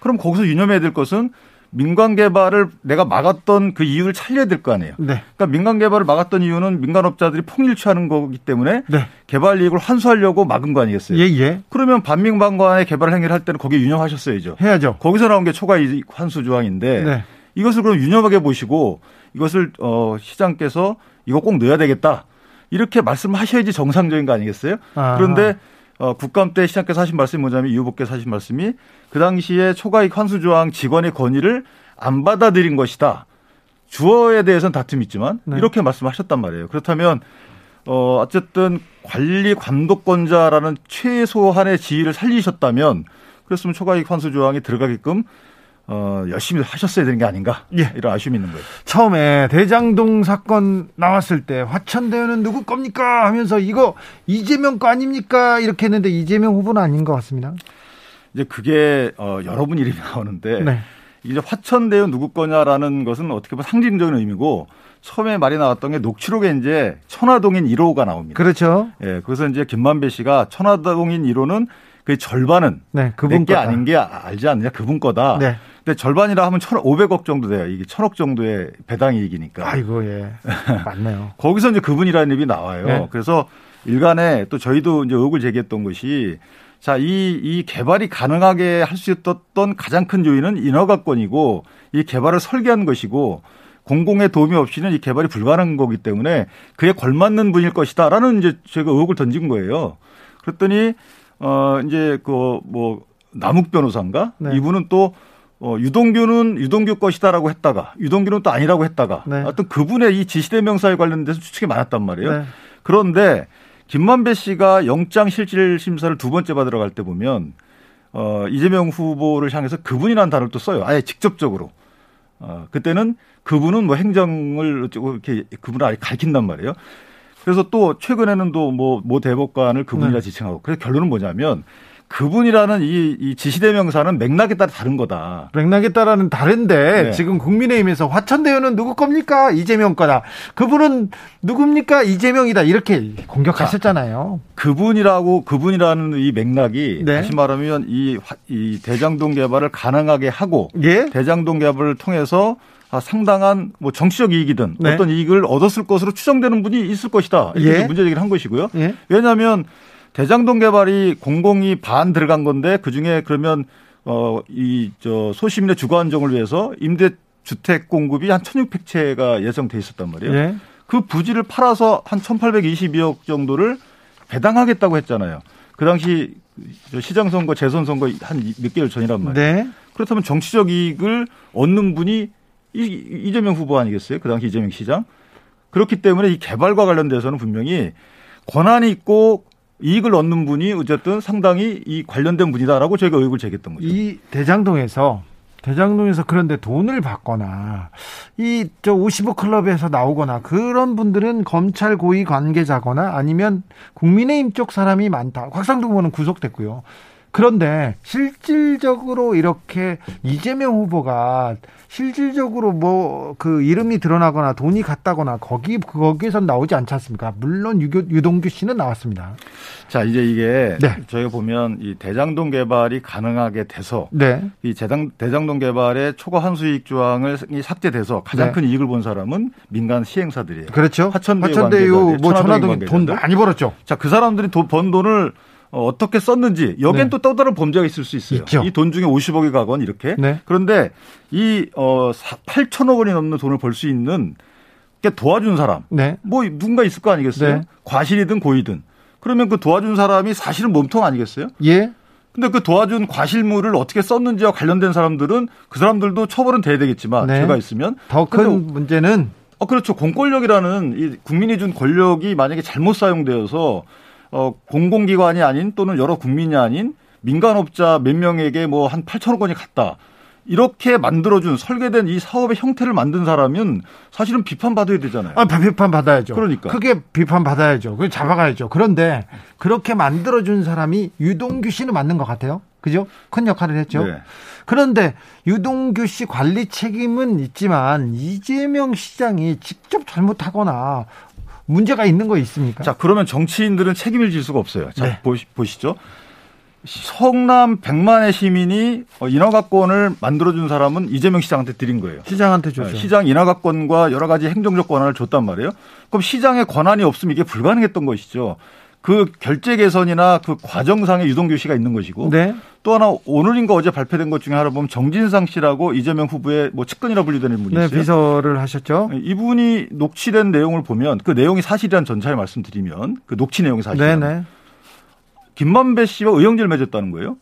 그럼 거기서 유념해야 될 것은 민간 개발을 내가 막았던 그 이유를 찾려야 될 거 아니에요. 네. 그러니까 민간 개발을 막았던 이유는 민간업자들이 폭리를 취하는 거기 때문에 네. 개발 이익을 환수하려고 막은 거 아니겠어요? 예, 예. 그러면 반민반관의 개발 행위를 할 때는 거기에 유념하셨어야죠. 해야죠. 거기서 나온 게 초과 이익 환수 조항인데 네. 이것을 그럼 유념하게 보시고 이것을 어 시장께서 이거 꼭 넣어야 되겠다. 이렇게 말씀하셔야지 정상적인 거 아니겠어요? 아. 그런데 어, 국감 때 시장께서 하신 말씀이 뭐냐면 이 후보께서 하신 말씀이 그 당시에 초과이익 환수 조항 직원의 건의를 안 받아들인 것이다. 주어에 대해서는 다툼이 있지만 네. 이렇게 말씀하셨단 말이에요. 그렇다면 어 어쨌든 관리 감독권자라는 최소한의 지위를 살리셨다면 그랬으면 초과이익 환수 조항이 들어가게끔 어, 열심히 하셨어야 되는 게 아닌가. 예. 이런 아쉬움이 있는 거예요. 처음에 대장동 사건 나왔을 때 화천대유는 누구 겁니까? 하면서 이거 이재명 거 아닙니까? 이렇게 했는데 이재명 후보는 아닌 것 같습니다. 이제 그게 어, 여러 분 이름이 나오는데 네. 이제 화천대유 누구 거냐라는 것은 어떻게 보면 상징적인 의미고 처음에 말이 나왔던 게 녹취록에 이제 천화동인 1호가 나옵니다. 그렇죠. 예, 그래서 이제 김만배 씨가 천화동인 1호는 그 절반은 네, 그분 게 아닌 게 알지 않느냐 그분 거다. 네. 근데 절반이라 하면 1,500억 정도 돼요. 이게 1,000억 정도의 배당 이익이니까. 아이고 예. 맞네요. 거기서 이제 그분이라는 입이 나와요. 네. 그래서 일간에 또 저희도 이제 의혹을 제기했던 것이 자, 이, 이 개발이 가능하게 할 수 있었던 가장 큰 요인은 인허가권이고 이 개발을 설계한 것이고 공공의 도움이 없이는 이 개발이 불가능한 거기 때문에 그에 걸맞는 분일 것이다 라는 이제 제가 의혹을 던진 거예요. 그랬더니 어 이제 그 뭐 남욱 변호사인가 네. 이분은 또 어, 유동규는 유동규 것이다라고 했다가 유동규는 또 아니라고 했다가 네. 어떤 그분의 이 지시대명사에 관련돼서 추측이 많았단 말이에요. 네. 그런데 김만배 씨가 영장 실질 심사를 두 번째 받으러 갈 때 보면 어, 이재명 후보를 향해서 그분이라는 단어를 또 써요. 아예 직접적으로. 어, 그때는 그분은 뭐 행정을 이렇게 그분을 아예 가르친단 말이에요. 그래서 또 최근에는 또 뭐모 대법관을 그분이라 네. 지칭하고 그래서 결론은 뭐냐면 그분이라는 이, 이 지시대명사는 맥락에 따라 다른 거다. 맥락에 따라는 다른데 네. 지금 국민의힘에서 화천대유는 누구 겁니까? 이재명 거다. 그분은 누굽니까? 이재명이다. 이렇게 공격하셨잖아요. 자, 그분이라고 그분이라는 이 맥락이 네. 다시 말하면 이, 이 대장동 개발을 가능하게 하고 예? 대장동 개발을 통해서 상당한 뭐 정치적 이익이든 네. 어떤 이익을 얻었을 것으로 추정되는 분이 있을 것이다. 이렇게 예? 문제 제기를 한 것이고요. 예? 왜냐하면 대장동 개발이 공공이 반 들어간 건데 그 중에 그러면 어 이 저 소시민의 주거 안정을 위해서 임대 주택 공급이 한 1,600채가 예정돼 있었단 말이에요. 예. 그 부지를 팔아서 한 1,822억 정도를 배당하겠다고 했잖아요. 그 당시 시장 선거, 재선 선거 한 몇 개월 전이란 말이에요. 네. 그렇다면 정치적 이익을 얻는 분이 이재명 후보 아니겠어요? 그 당시 이재명 시장. 그렇기 때문에 이 개발과 관련돼서는 분명히 권한이 있고 이익을 얻는 분이 어쨌든 상당히 이 관련된 분이다라고 저희가 의혹을 제기했던 거죠. 이 대장동에서 대장동에서 그런데 돈을 받거나 이 저 55 클럽에서 나오거나 그런 분들은 검찰 고위 관계자거나 아니면 국민의힘 쪽 사람이 많다. 곽상도 의원은 구속됐고요. 그런데 실질적으로 이렇게 이재명 후보가 실질적으로 뭐 그 이름이 드러나거나 돈이 갔다거나 거기 거기에선 나오지 않지 않습니까? 물론 유, 유동규 씨는 나왔습니다. 자 이제 이게 네. 저희가 보면 이 대장동 개발이 가능하게 돼서 네. 이 대장 대장동 개발의 초과 환수이익 조항을 삭제돼서 가장 네. 큰 이익을 본 사람은 민간 시행사들이에요. 그렇죠. 화천대유, 화천대유 뭐 천화동이 돈 많이 벌었죠. 자 그 사람들이 돈, 번 돈을 어, 어떻게 썼는지 여기엔 네. 또 다른 범죄가 있을 수 있어요. 이 돈 중에 50억이 가건 이렇게. 네. 그런데 이 어, 8천억 원이 넘는 돈을 벌 수 있는 게 도와준 사람. 네. 뭐 누군가 있을 거 아니겠어요? 네. 과실이든 고의든. 그러면 그 도와준 사람이 사실은 몸통 아니겠어요? 예. 근데 그 도와준 과실물을 어떻게 썼는지와 관련된 사람들은 그 사람들도 처벌은 돼야 되겠지만 네. 죄가 있으면 더 큰 문제는 어 그렇죠 공권력이라는 이 국민이 준 권력이 만약에 잘못 사용되어서 어, 공공기관이 아닌 또는 여러 국민이 아닌 민간업자 몇 명에게 뭐 한 8천억 원이 갔다. 이렇게 만들어준 설계된 이 사업의 형태를 만든 사람은 사실은 비판받아야 되잖아요. 아, 비판 받아야죠. 그러니까. 그게 비판 받아야죠. 그 잡아가야죠. 그런데 그렇게 만들어준 사람이 유동규 씨는 맞는 것 같아요. 그죠? 큰 역할을 했죠. 네. 그런데 유동규 씨 관리 책임은 있지만 이재명 시장이 직접 잘못하거나 문제가 있는 거 있습니까? 자, 그러면 정치인들은 책임을 질 수가 없어요. 자, 네. 보시죠. 성남 100만의 시민이 어, 인허가권을 만들어준 사람은 이재명 시장한테 드린 거예요. 시장한테 줬죠. 네, 시장 인허가권과 여러 가지 행정적 권한을 줬단 말이에요. 그럼 시장의 권한이 없으면 이게 불가능했던 것이죠. 그 결제 개선이나 그 과정상의 유동규 씨가 있는 것이고 네. 또 하나 오늘인가 어제 발표된 것 중에 하나 보면 정진상 씨라고 이재명 후보의 뭐 측근이라 불리되는 분이 네, 있어요. 비서를 하셨죠. 네, 이분이 녹취된 내용을 보면 그 내용이 사실이란 전차에 말씀드리면 그 녹취 내용이 사실이에요. 네, 네. 김만배 씨와 의형제를 맺었다는 거예요.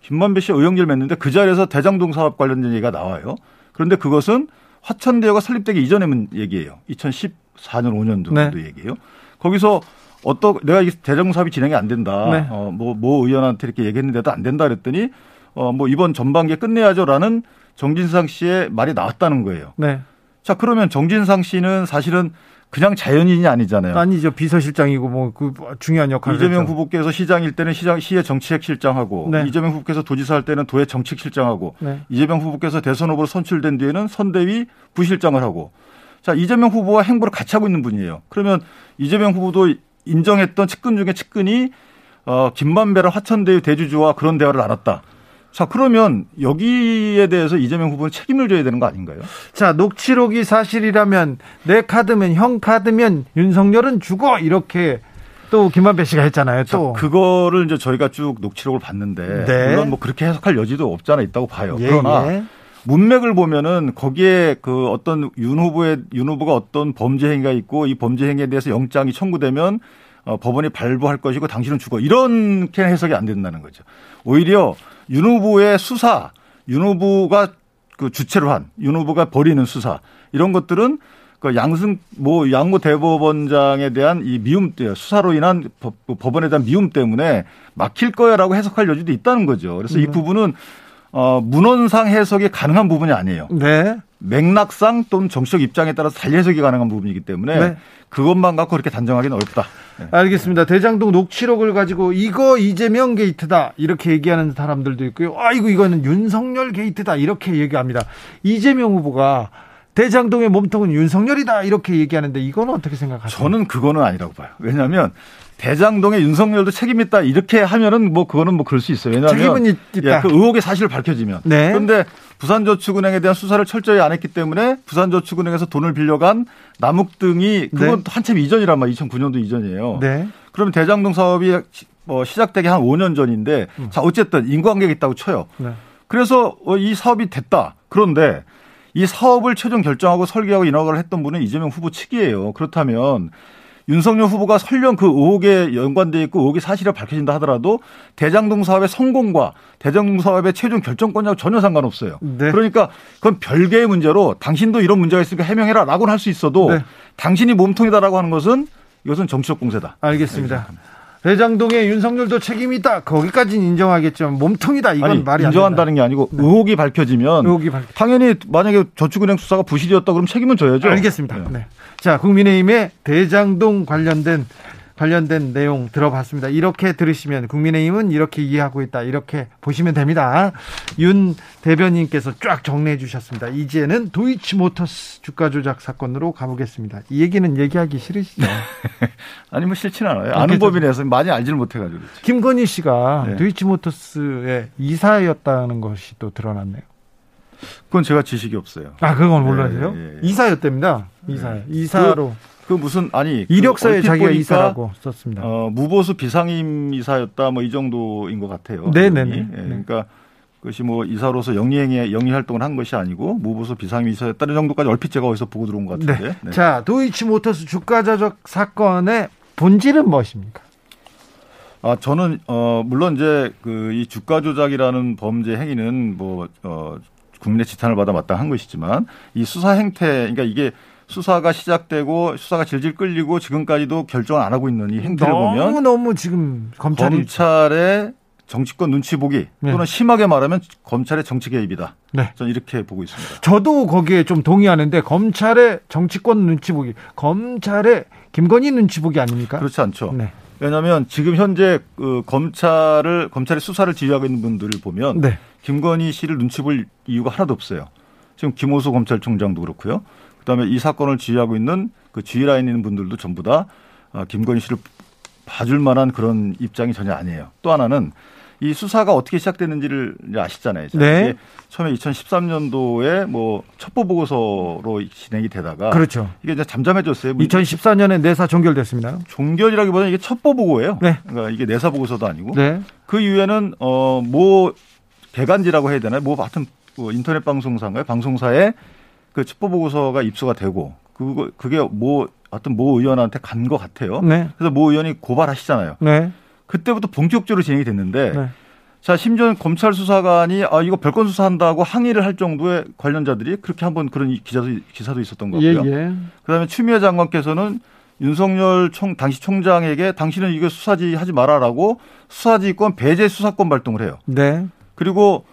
김만배 씨와 의형제를 맺는데 그 자리에서 대장동 사업 관련된 얘기가 나와요. 그런데 그것은 화천대유가 설립되기 이전의 얘기예요. 2014년 5년도 네. 얘기예요. 거기서 어떤 내가 이 대장동 사업이 진행이 안 된다. 네. 어, 뭐, 모 의원한테 이렇게 얘기했는데도 안 된다 그랬더니 어, 뭐 이번 전반기에 끝내야죠라는 정진상 씨의 말이 나왔다는 거예요. 네. 자, 그러면 정진상 씨는 사실은 그냥 자연인이 아니잖아요. 아니죠. 비서실장이고 뭐 그 중요한 역할을 이재명 했죠. 후보께서 시장일 때는 시장 시의 정치핵 실장하고 네. 이재명 후보께서 도지사 할 때는 도의 정책 실장하고 네. 이재명 후보께서 대선 후보로 선출된 뒤에는 선대위 부실장을 하고 자 이재명 후보와 행보를 같이 하고 있는 분이에요. 그러면 이재명 후보도 인정했던 측근 중에 측근이 어 김만배라 화천대유 대주주와 그런 대화를 나눴다. 자 그러면 여기에 대해서 이재명 후보는 책임을 져야 되는 거 아닌가요? 자, 녹취록이 사실이라면 내 카드면 형 카드면 윤석열은 죽어 이렇게 또 김만배 씨가 했잖아요. 또 자, 그거를 이제 저희가 쭉 녹취록을 봤는데 네. 물론 뭐 그렇게 해석할 여지도 없지 않아 있다고 봐요. 예, 그러나 예. 문맥을 보면은 거기에 그 어떤 윤 후보의 윤 후보가 어떤 범죄 행위가 있고 이 범죄 행위에 대해서 영장이 청구되면 어, 법원이 발부할 것이고 당신은 죽어 이렇게 해석이 안 된다는 거죠. 오히려 윤 후보의 수사, 윤 후보가 그 주체로 한 윤 후보가 벌이는 수사 이런 것들은 그 양승 뭐 양모 대법원장에 대한 이 미움 때 수사로 인한 법, 그 법원에 대한 미움 때문에 막힐 거야라고 해석할 여지도 있다는 거죠. 그래서 이 부분은 어 문헌상 해석이 가능한 부분이 아니에요. 네. 맥락상 또는 정치적 입장에 따라서 달리 해석이 가능한 부분이기 때문에 네. 그것만 갖고 그렇게 단정하기는 어렵다. 네. 알겠습니다. 대장동 녹취록을 가지고 이거 이재명 게이트다 이렇게 얘기하는 사람들도 있고요. 아이고 이거는 윤석열 게이트다 이렇게 얘기합니다. 이재명 후보가 대장동의 몸통은 윤석열이다 이렇게 얘기하는데 이건 어떻게 생각하세요? 저는 그거는 아니라고 봐요. 왜냐하면 대장동에 윤석열도 책임 있다 이렇게 하면은 뭐 그거는 뭐 그럴 수 있어요. 왜냐하면 책임은 있- 있다. 예, 그 의혹의 사실을 밝혀지면. 네. 그런데 부산저축은행에 대한 수사를 철저히 안 했기 때문에 부산저축은행에서 돈을 빌려간 남욱 등이 그건 네. 또 한참 이전이란 말이에요. 2009년도 이전이에요. 네. 그러면 대장동 사업이 어, 시작되기 한 5년 전인데 자 어쨌든 인과관계가 있다고 쳐요. 네. 그래서 어, 이 사업이 됐다. 그런데 이 사업을 최종 결정하고 설계하고 인허가를 했던 분은 이재명 후보 측이에요. 그렇다면 윤석열 후보가 설령 그 의혹에 연관돼 있고 의혹이 사실이 밝혀진다 하더라도 대장동 사업의 성공과 대장동 사업의 최종 결정권하고 전혀 상관없어요. 네. 그러니까 그건 별개의 문제로 당신도 이런 문제가 있으니까 해명해라라고는 할 수 있어도 네. 당신이 몸통이다라고 하는 것은 이것은 정치적 공세다. 알겠습니다. 대장동에 윤석열도 책임이 있다. 거기까지는 인정하겠지만 몸통이다. 이건 아니, 말이 안 인정한다는 게 아니고 의혹이 밝혀지면 의혹이 밝- 당연히 만약에 저축은행 수사가 부실이었다 그러면 책임은 져야죠. 알겠습니다. 네. 네. 자, 국민의힘의 대장동 관련된 관련된 내용 들어봤습니다. 이렇게 들으시면 국민의힘은 이렇게 이해하고 있다. 이렇게 보시면 됩니다. 윤 대변인께서 쫙 정리해 주셨습니다. 이제는 도이치모터스 주가 조작 사건으로 가보겠습니다. 이 얘기는 얘기하기 싫으시죠? 아니 뭐 싫지는 않아요. 아, 아는 법인에서 많이 알지를 못해가지고. 그렇지. 김건희 씨가 네. 도이치모터스의 이사였다는 것이 또 드러났네요. 그건 제가 지식이 없어요. 아, 그건 몰라요? 예, 예, 예. 이사였답니다. 이사. 이사로 그 무슨 아니 그 이력서에 얼핏 자기가 이사라고 썼습니다. 어, 무보수 비상임 이사였다 뭐 이 정도인 것 같아요. 네네네. 내용이. 예, 그러니까 그것이 뭐 이사로서 영리행에 영리 활동을 한 것이 아니고 무보수 비상임 이사였다는 정도까지 얼핏 제가 어디서 보고 들어온 것 같은데. 네. 네. 자, 도이치모터스 주가 조작 사건의 본질은 무엇입니까? 아 저는 어 물론 이제 그 이 주가 조작이라는 범죄 행위는 뭐 어 국민의 지탄을 받아 마땅한 것이지만 이 수사 행태 그러니까 이게 수사가 시작되고 수사가 질질 끌리고 지금까지도 결정을 안 하고 있는 이 행태를 너무 보면 너무 지금 검찰이 검찰의 정치권 눈치 보기 네. 또는 심하게 말하면 검찰의 정치 개입이다. 네. 저는 이렇게 보고 있습니다. 저도 거기에 좀 동의하는데 검찰의 정치권 눈치 보기, 검찰의 김건희 눈치 보기 아닙니까? 그렇지 않죠. 네. 왜냐하면 지금 현재 그 검찰을 검찰의 수사를 지휘하고 있는 분들을 보면 네. 김건희 씨를 눈치 볼 이유가 하나도 없어요. 지금 김호수 검찰총장도 그렇고요. 그다음에 이 사건을 지휘하고 있는 그 지휘 라인에 있는 분들도 전부 다 아, 김건희 씨를 봐줄 만한 그런 입장이 전혀 아니에요. 또 하나는 이 수사가 어떻게 시작됐는지를 아시잖아요. 네. 처음에 2013년도에 뭐 첩보 보고서로 진행이 되다가 그렇죠. 이게 이제 잠잠해졌어요. 뭐 2014년에 내사 종결됐습니다. 종결이라기보다는 이게 첩보 보고예요. 네. 그러니까 이게 내사 보고서도 아니고 네. 그 이후에는 어뭐 개간지라고 해야 되나요? 뭐 하여튼 뭐 인터넷 방송사인가요? 방송사에 그 첩보 보고서가 입수가 되고 그거 그게 뭐 하여튼 모 의원한테 간 것 같아요. 네. 그래서 모 의원이 고발하시잖아요. 네. 그때부터 본격적으로 진행이 됐는데 네. 자 심지어 검찰 수사관이 아 이거 별건 수사한다고 항의를 할 정도의 관련자들이 그렇게 한번 그런 기사도 기사도 있었던 것 예. 예. 그다음에 추미애 장관께서는 윤석열 총 당시 총장에게 당신은 이거 수사지 하지 마라라고 수사지권 배제 수사권 발동을 해요. 네. 그리고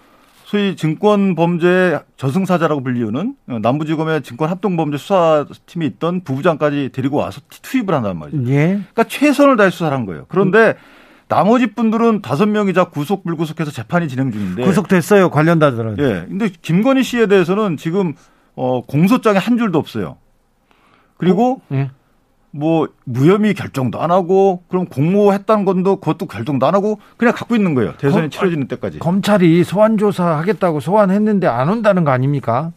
소위 증권 범죄 저승사자라고 불리우는 남부지검의 증권 합동범죄 수사팀이 있던 부부장까지 데리고 와서 투입을 한단 말이죠. 예. 그러니까 최선을 다해 수사를 한 거예요. 그런데 나머지 분들은 다섯 명이자 구속 불구속해서 재판이 진행 중인데 구속됐어요 관련자들은. 예. 근데 김건희 씨에 대해서는 지금 어 공소장에 한 줄도 없어요. 그리고 어? 예. 뭐 무혐의 결정도 안 하고 그럼 공모했다는 건도 그것도 결정도 안 하고 그냥 갖고 있는 거예요. 대선이 검, 치러지는 때까지. 검찰이 소환 조사 하겠다고 소환했는데 안 온다는 거 아닙니까?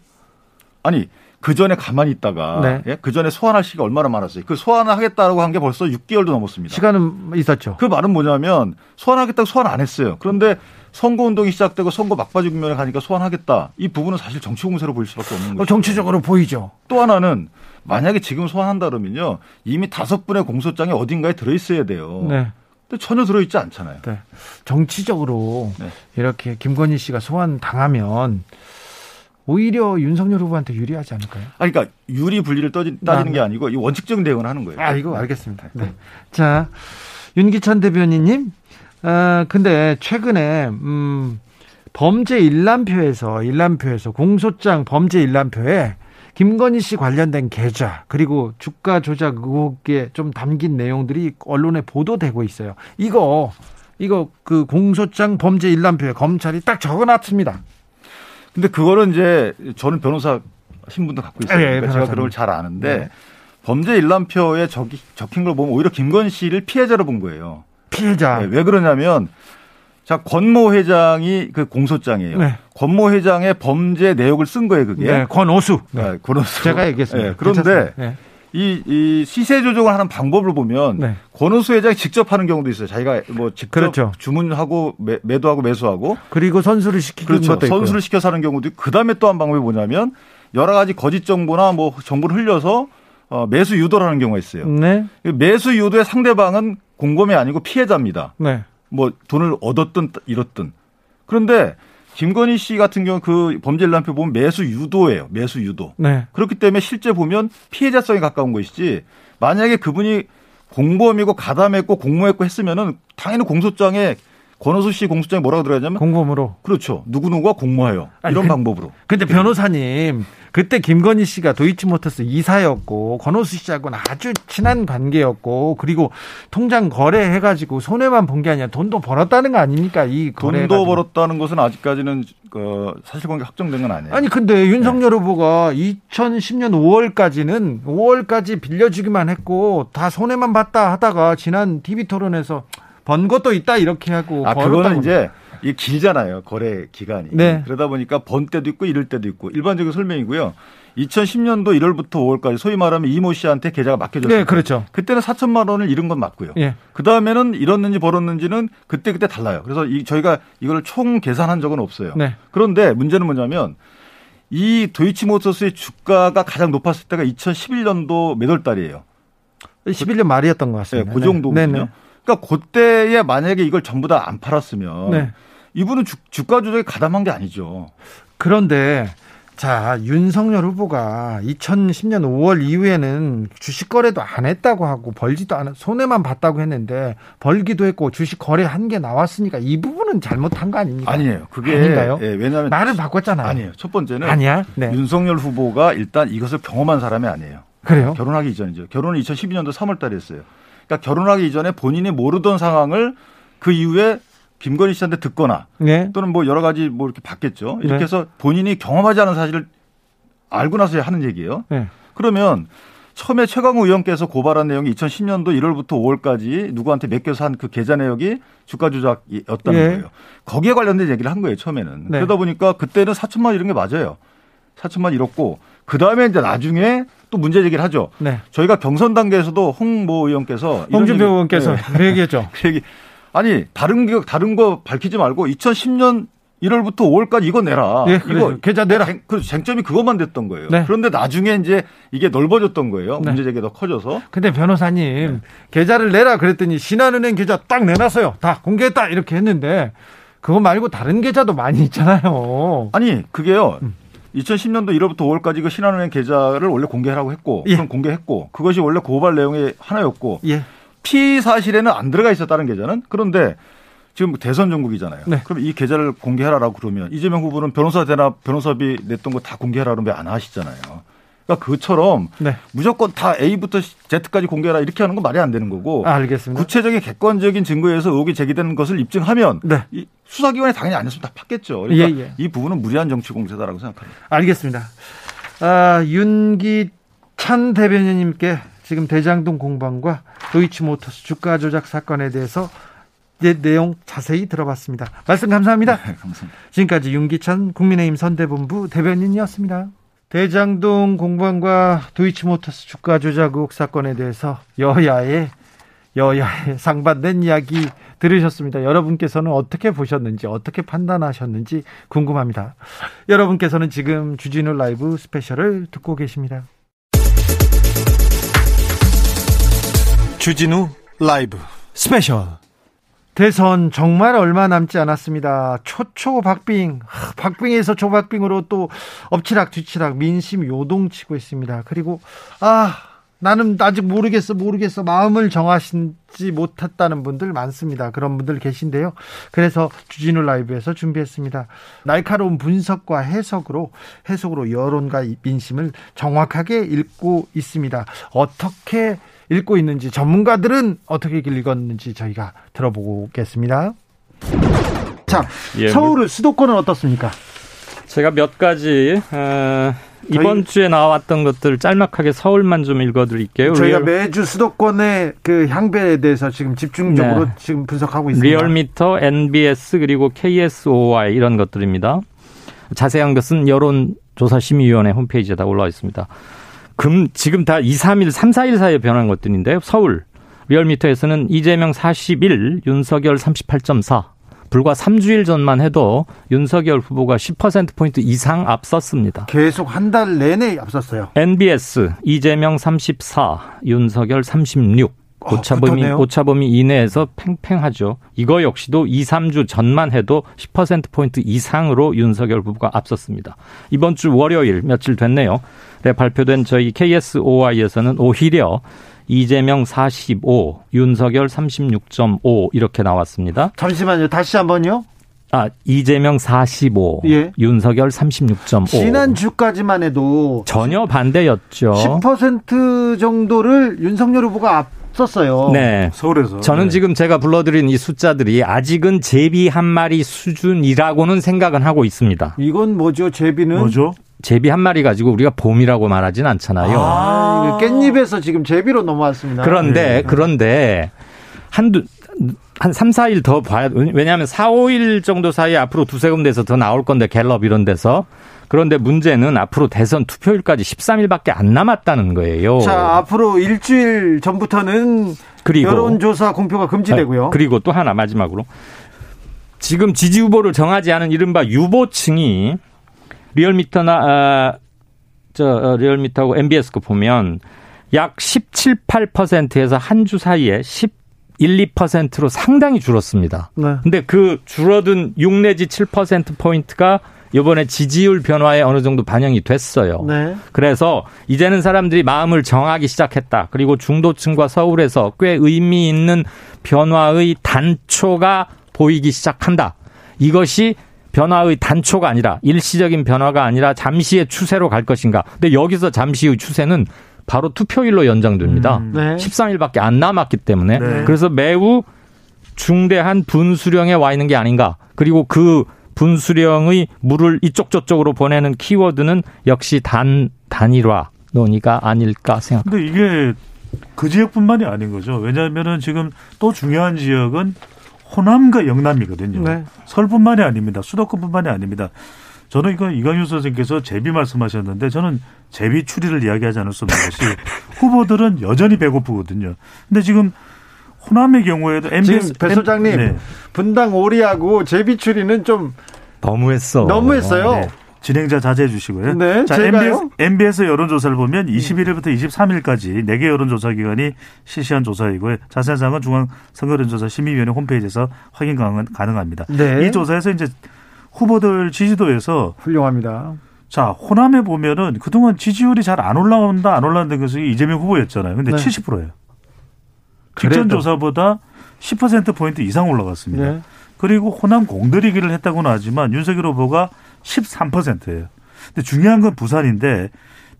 아니 그 전에 가만히 있다가 네. 예? 그 전에 소환할 시기가 얼마나 많았어요. 그 소환을 하겠다라고 한 게 벌써 6개월도 넘었습니다. 시간은 있었죠. 그 말은 뭐냐면 소환하겠다고 소환 안 했어요. 그런데 선거 운동이 시작되고 선거 막바지 국면에 가니까 소환하겠다. 이 부분은 사실 정치 공세로 보일 수밖에 없는 거죠. 정치적으로 보이죠. 또 하나는 만약에 지금 소환한다 그러면요. 이미 다섯 분의 공소장이 어딘가에 들어 있어야 돼요. 네. 근데 전혀 들어 있지 않잖아요. 네. 정치적으로 네. 이렇게 김건희 씨가 소환 당하면 오히려 윤석열 후보한테 유리하지 않을까요? 아, 그러니까 유리 분리를 따지는 아, 게 아니고 이 원칙적인 대응을 하는 거예요. 아, 이거 알겠습니다. 네. 자, 윤기찬 대변인님, 아, 근데 최근에 음, 범죄 일람표에서 일람표에서 공소장 범죄 일람표에 김건희 씨 관련된 계좌 그리고 주가 조작 의혹에 좀 담긴 내용들이 언론에 보도되고 있어요. 이거 이거 그 공소장 범죄 일람표에 검찰이 딱 적어놨습니다. 근데 그거는 이제 저는 변호사 신분도 갖고 있어요. 네, 그러니까 제가 그런 걸 잘 아는데 네. 범죄 일람표에 적히, 적힌 걸 보면 오히려 김건희 씨를 피해자로 본 거예요. 피해자. 네, 왜 그러냐면 자, 권모 회장이 그 공소장이에요. 네. 권모 회장의 범죄 내역을 쓴 거예요, 그게. 네, 권오수. 네, 권오수. 제가 얘기했습니다. 네, 그런데 네. 이, 이 시세 조정을 하는 방법을 보면 네. 권오수 회장이 직접 하는 경우도 있어요. 자기가 뭐 직접 그렇죠. 주문하고 매, 매도하고 매수하고 그리고 선수를 시키는 그렇죠. 것도 선수를 시켜서 하는 경우도 있고 그다음에 또 한 방법이 뭐냐면 여러 가지 거짓 정보나 뭐 정보를 흘려서 어, 매수 유도를 하는 경우가 있어요. 네. 매수 유도의 상대방은 공범이 아니고 피해자입니다. 네. 뭐 돈을 얻었든 잃었든. 그런데 김건희 씨 같은 경우 그 범죄 일람표 보면 매수 유도예요. 매수 유도. 네. 그렇기 때문에 실제 보면 피해자성에 가까운 것이지 만약에 그분이 공범이고 가담했고 공모했고 했으면은 당연히 공소장에 권호수 씨 공소장에 뭐라고 들어가냐면 공범으로 그렇죠 누구누구가 아니, 이런 그, 방법으로. 근데 변호사님 그때 김건희 씨가 도이치모터스 이사였고 권호수 씨하고는 아주 친한 관계였고 그리고 통장 거래해가지고 손해만 본 게 아니라 돈도 벌었다는 거 아닙니까 이 거래 돈도 벌었다는 것은 아직까지는 그 사실관계 확정된 건 아니에요. 아니 근데 윤석열 네. 후보가 2010년 5월까지는 5월까지 빌려주기만 했고 다 손해만 봤다 하다가 지난 TV 토론에서 번 것도 있다 이렇게 하고 아 그거는 이제 이게 길잖아요 거래 기간이 네. 그러다 보니까 번 때도 있고 이럴 때도 있고 일반적인 설명이고요 2010년도 1월부터 5월까지 소위 말하면 이모 씨한테 계좌가 맡겨졌어요. 네, 그렇죠. 그때는 4천만 원을 잃은 건 맞고요. 예. 그 다음에는 잃었는지 벌었는지는 그때 그때 달라요. 그래서 이 저희가 이걸 총 계산한 적은 없어요. 네. 그런데 문제는 뭐냐면 이 도이치모터스의 주가가 가장 높았을 때가 2011년도 몇 월 달이에요. 11년 말이었던 것 같습니다. 네, 그 정도거든요. 네, 네. 그러니까 그때에 만약에 이걸 전부 다 안 팔았으면 네. 이분은 주, 주가 조작에 가담한 게 아니죠. 그런데 자, 윤석열 후보가 2010년 5월 이후에는 주식 거래도 안 했다고 하고 벌지도 않은 손해만 봤다고 했는데 벌기도 했고 주식 거래 한 게 나왔으니까 이 부분은 잘못한 거 아닙니까? 아니에요. 그게 아닌가요? 예, 왜냐하면 말을 바꿨잖아요. 아니에요. 첫 번째는 아니야. 네. 윤석열 후보가 일단 이것을 경험한 사람이 아니에요. 그래요? 결혼하기 이전이죠. 결혼을 2012년도 3월 달에 했어요. 그러니까 결혼하기 이전에 본인이 모르던 상황을 그 이후에 김건희 씨한테 듣거나 네. 또는 뭐 여러 가지 뭐 이렇게 받겠죠. 이렇게 네. 해서 본인이 경험하지 않은 사실을 알고 나서 하는 얘기예요. 네. 그러면 처음에 최강우 의원께서 고발한 내용이 2010년도 1월부터 5월까지 누구한테 맡겨서 한 그 계좌 내역이 주가 조작이었다는 예. 거예요. 거기에 관련된 얘기를 한 거예요, 처음에는. 네. 그러다 보니까 그때는 4천만 원 이런 게 맞아요. 4천만 잃었고 그 다음에 이제 나중에 또 문제 제기를 하죠. 네. 저희가 경선 단계에서도 홍 모 의원께서 홍준표 의원께서 네. 그 얘기했죠. 그 얘기 아니 다른 게 다른 거 밝히지 말고 2010년 1월부터 5월까지 이거 내라. 네, 이거 계좌 내라. 쟁, 그 쟁점이 그것만 됐던 거예요. 네. 그런데 나중에 이제 이게 넓어졌던 거예요. 네. 문제 제기가 더 커져서. 근데 변호사님 네. 계좌를 내라 그랬더니 신한은행 계좌 딱 내놨어요. 다 공개했다 이렇게 했는데 그거 말고 다른 계좌도 많이 있잖아요. 아니 그게요. 음. 2010년도 1월부터 5월까지 그 신한은행 계좌를 원래 공개하라고 했고 예. 그럼 공개했고 그것이 원래 고발 내용의 하나였고 예. 피 사실에는 안 들어가 있었다는 계좌는 그런데 지금 대선 전국이잖아요. 네. 그럼 이 계좌를 공개하라고 그러면 이재명 후보는 변호사 대나 변호사비 냈던 거 다 공개하라고 왜안 하시잖아요. 그러니까 그처럼 네. 무조건 다 A부터 Z까지 공개하라 이렇게 하는 건 말이 안 되는 거고. 아, 알겠습니다. 구체적인 객관적인 증거에서 의혹이 제기되는 것을 입증하면 네. 이 수사기관이 당연히 안 했으면 다 팠겠죠. 그러니까 예, 예. 이 부분은 무리한 정치 공세다라고 생각합니다. 알겠습니다. 아, 윤기찬 대변인님께 지금 대장동 공방과 도이치모터스 주가 조작 사건에 대해서 내용 자세히 들어봤습니다. 말씀 감사합니다. 네, 감사합니다. 지금까지 윤기찬 국민의힘 선대본부 대변인이었습니다. 대장동 공방과 도이치모터스 주가 조작 의혹 사건에 대해서 여야의 여야의 상반된 이야기 들으셨습니다. 여러분께서는 어떻게 보셨는지 어떻게 판단하셨는지 궁금합니다. 여러분께서는 지금 주진우 라이브 스페셜을 듣고 계십니다. 주진우 라이브 스페셜 대선 정말 얼마 남지 않았습니다. 초초 박빙, 박빙에서 초박빙으로 또 엎치락 뒤치락 민심 요동치고 있습니다. 그리고 아 나는 아직 모르겠어 모르겠어 마음을 정하시지 못했다는 분들 많습니다. 그런 분들 계신데요. 그래서 주진우 라이브에서 준비했습니다. 날카로운 분석과 해석으로 해석으로 여론과 민심을 정확하게 읽고 있습니다. 어떻게 읽고 있는지 전문가들은 어떻게 읽었는지 저희가 들어보겠습니다. 자, 예, 서울 수도권은 어떻습니까? 제가 몇 가지 어, 이번 주에 나왔던 것들 짤막하게 서울만 좀 읽어드릴게요. 저희가 리얼... 매주 수도권의 그 향배에 대해서 지금 집중적으로 네. 지금 분석하고 있습니다. 리얼미터, NBS 그리고 KSOI 이런 것들입니다. 자세한 것은 여론조사심의위원회 홈페이지에 다 올라와 있습니다. 금 지금 다 2, 3일, 3, 4일 사이에 변한 것들인데요. 서울 리얼미터에서는 이재명 41, 윤석열 38.4. 불과 3주일 전만 해도 윤석열 후보가 10%포인트 이상 앞섰습니다. 계속 한 달 내내 앞섰어요. NBS 이재명 34, 윤석열 36. 오차범위, 어, 오차범위 이내에서 팽팽하죠. 이거 역시도 2, 3주 전만 해도 10%포인트 이상으로 윤석열 후보가 앞섰습니다. 이번 주 월요일 며칠 됐네요. 네, 발표된 저희 KSOI에서는 오히려 이재명 45, 윤석열 36.5 이렇게 나왔습니다. 잠시만요. 다시 한번요. 아, 이재명 45, 예. 윤석열 36.5. 지난주까지만 해도 전혀 반대였죠. 10% 정도를 윤석열 후보가 앞 섰어요. 네. 서울에서. 저는 네. 지금 제가 불러드린 이 숫자들이 아직은 제비 한 마리 수준이라고는 생각은 하고 있습니다. 이건 뭐죠? 제비는? 뭐죠? 제비 한 마리 가지고 우리가 봄이라고 말하진 않잖아요. 아, 깻잎에서 지금 제비로 넘어왔습니다. 그런데 네. 그런데 한두 한 3, 4일 더 봐야 왜냐하면 4, 5일 정도 사이에 앞으로 두세 군데에서 더 나올 건데 갤럽 이런 데서 그런데 문제는 앞으로 대선 투표일까지 13일밖에 안 남았다는 거예요. 자, 앞으로 일주일 전부터는 그리고 여론조사 공표가 금지되고요. 아, 그리고 또 하나 마지막으로 지금 지지 후보를 정하지 않은 이른바 유보층이 리얼미터나 아, 저 어, 리얼미터하고 MBS 거 보면 약 17, 8%에서 한 주 사이에 10 1, 2%로 상당히 줄었습니다. 네. 근데 그 줄어든 6 내지 7% 포인트가 이번에 지지율 변화에 어느 정도 반영이 됐어요. 네. 그래서 이제는 사람들이 마음을 정하기 시작했다. 그리고 중도층과 서울에서 꽤 의미 있는 변화의 단초가 보이기 시작한다. 이것이 변화의 단초가 아니라 일시적인 변화가 아니라 잠시의 추세로 갈 것인가. 근데 여기서 잠시의 추세는 바로 투표일로 연장됩니다. 음, 네. 13일밖에 안 남았기 때문에 네. 그래서 매우 중대한 분수령에 와 있는 게 아닌가. 그리고 그 분수령의 물을 이쪽 저쪽으로 보내는 키워드는 역시 단 단일화 논의가 아닐까 생각합니다. 근데 이게 그 지역뿐만이 아닌 거죠. 왜냐하면은 지금 또 중요한 지역은 호남과 영남이거든요. 네. 서울뿐만이 아닙니다. 수도권뿐만이 아닙니다. 저는 이거 이강윤 선생님께서 제비 말씀하셨는데 저는 제비 추리를 이야기하지 않을 수 없는 것이 후보들은 여전히 배고프거든요. 근데 지금 호남의 경우에도 MBS 배 소장님 네. 분당 오리하고 제비 추리는 좀 너무했어. 너무했어요. 네. 진행자 자제해 주시고요. 네, 자, MBS, MBS 여론조사를 보면 21일부터 23일까지 4개 여론조사 기관이 실시한 조사이고요. 자세한 사항은 중앙선거론조사 심의위원회 홈페이지에서 확인 가능합니다. 네. 이 조사에서 이제 후보들 지지도에서 훌륭합니다. 자, 호남에 보면은 그동안 지지율이 잘 안 올라온다, 안 올라온다는 것이 이재명 후보였잖아요. 근데 네. 70%예요. 직전 조사보다 10%포인트 이상 올라갔습니다. 네. 그리고 호남 공들이기를 했다고는 하지만 윤석열 후보가 13%예요. 근데 중요한 건 부산인데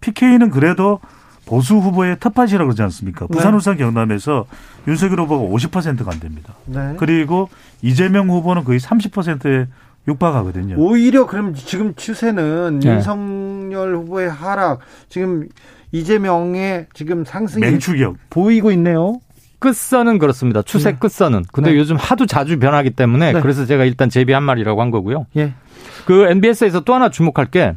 PK는 그래도 보수 후보의 텃밭이라고 그러지 않습니까? 부산, 네. 울산, 경남에서 윤석열 후보가 50%가 안 됩니다. 네. 그리고 이재명 후보는 거의 30%에 육박하거든요. 오히려 그럼 지금 추세는 네. 윤석열 후보의 하락, 지금 이재명의 지금 상승이 맹추격 보이고 있네요. 끝선은 그렇습니다. 추세 네. 끝선은. 근데 네. 요즘 하도 자주 변하기 때문에 네. 그래서 제가 일단 제비 한 말이라고 한 거고요. 예. 그 NBS에서 또 하나 주목할 게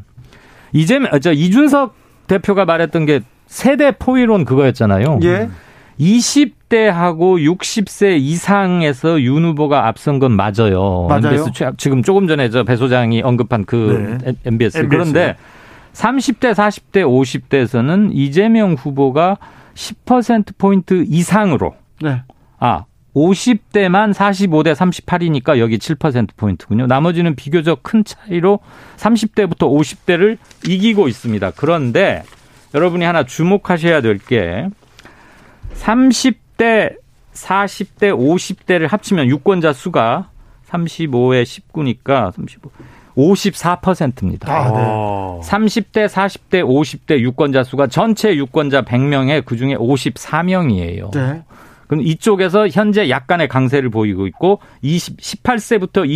이재명, 저 이준석 대표가 말했던 게 세대 포위론 그거였잖아요. 예. 20대하고 60세 이상에서 윤 후보가 앞선 건 맞아요. 맞아요. MBS 지금 조금 전에 저 배 소장이 언급한 그 네. MBS. MBS. 그런데 30대, 40대, 50대에서는 이재명 후보가 10%포인트 이상으로. 네. 아, 50대만 45대 38이니까 여기 7%포인트군요. 나머지는 비교적 큰 차이로 30대부터 50대를 이기고 있습니다. 그런데 여러분이 하나 주목하셔야 될 게 30대, 40대, 50대를 합치면 유권자 수가 35에 19니까 35. 54%입니다. 아, 네. 30대, 40대, 50대 유권자 수가 전체 유권자 100명에 그중에 54명이에요. 네. 그럼 이쪽에서 현재 약간의 강세를 보이고 있고 20, 18세부터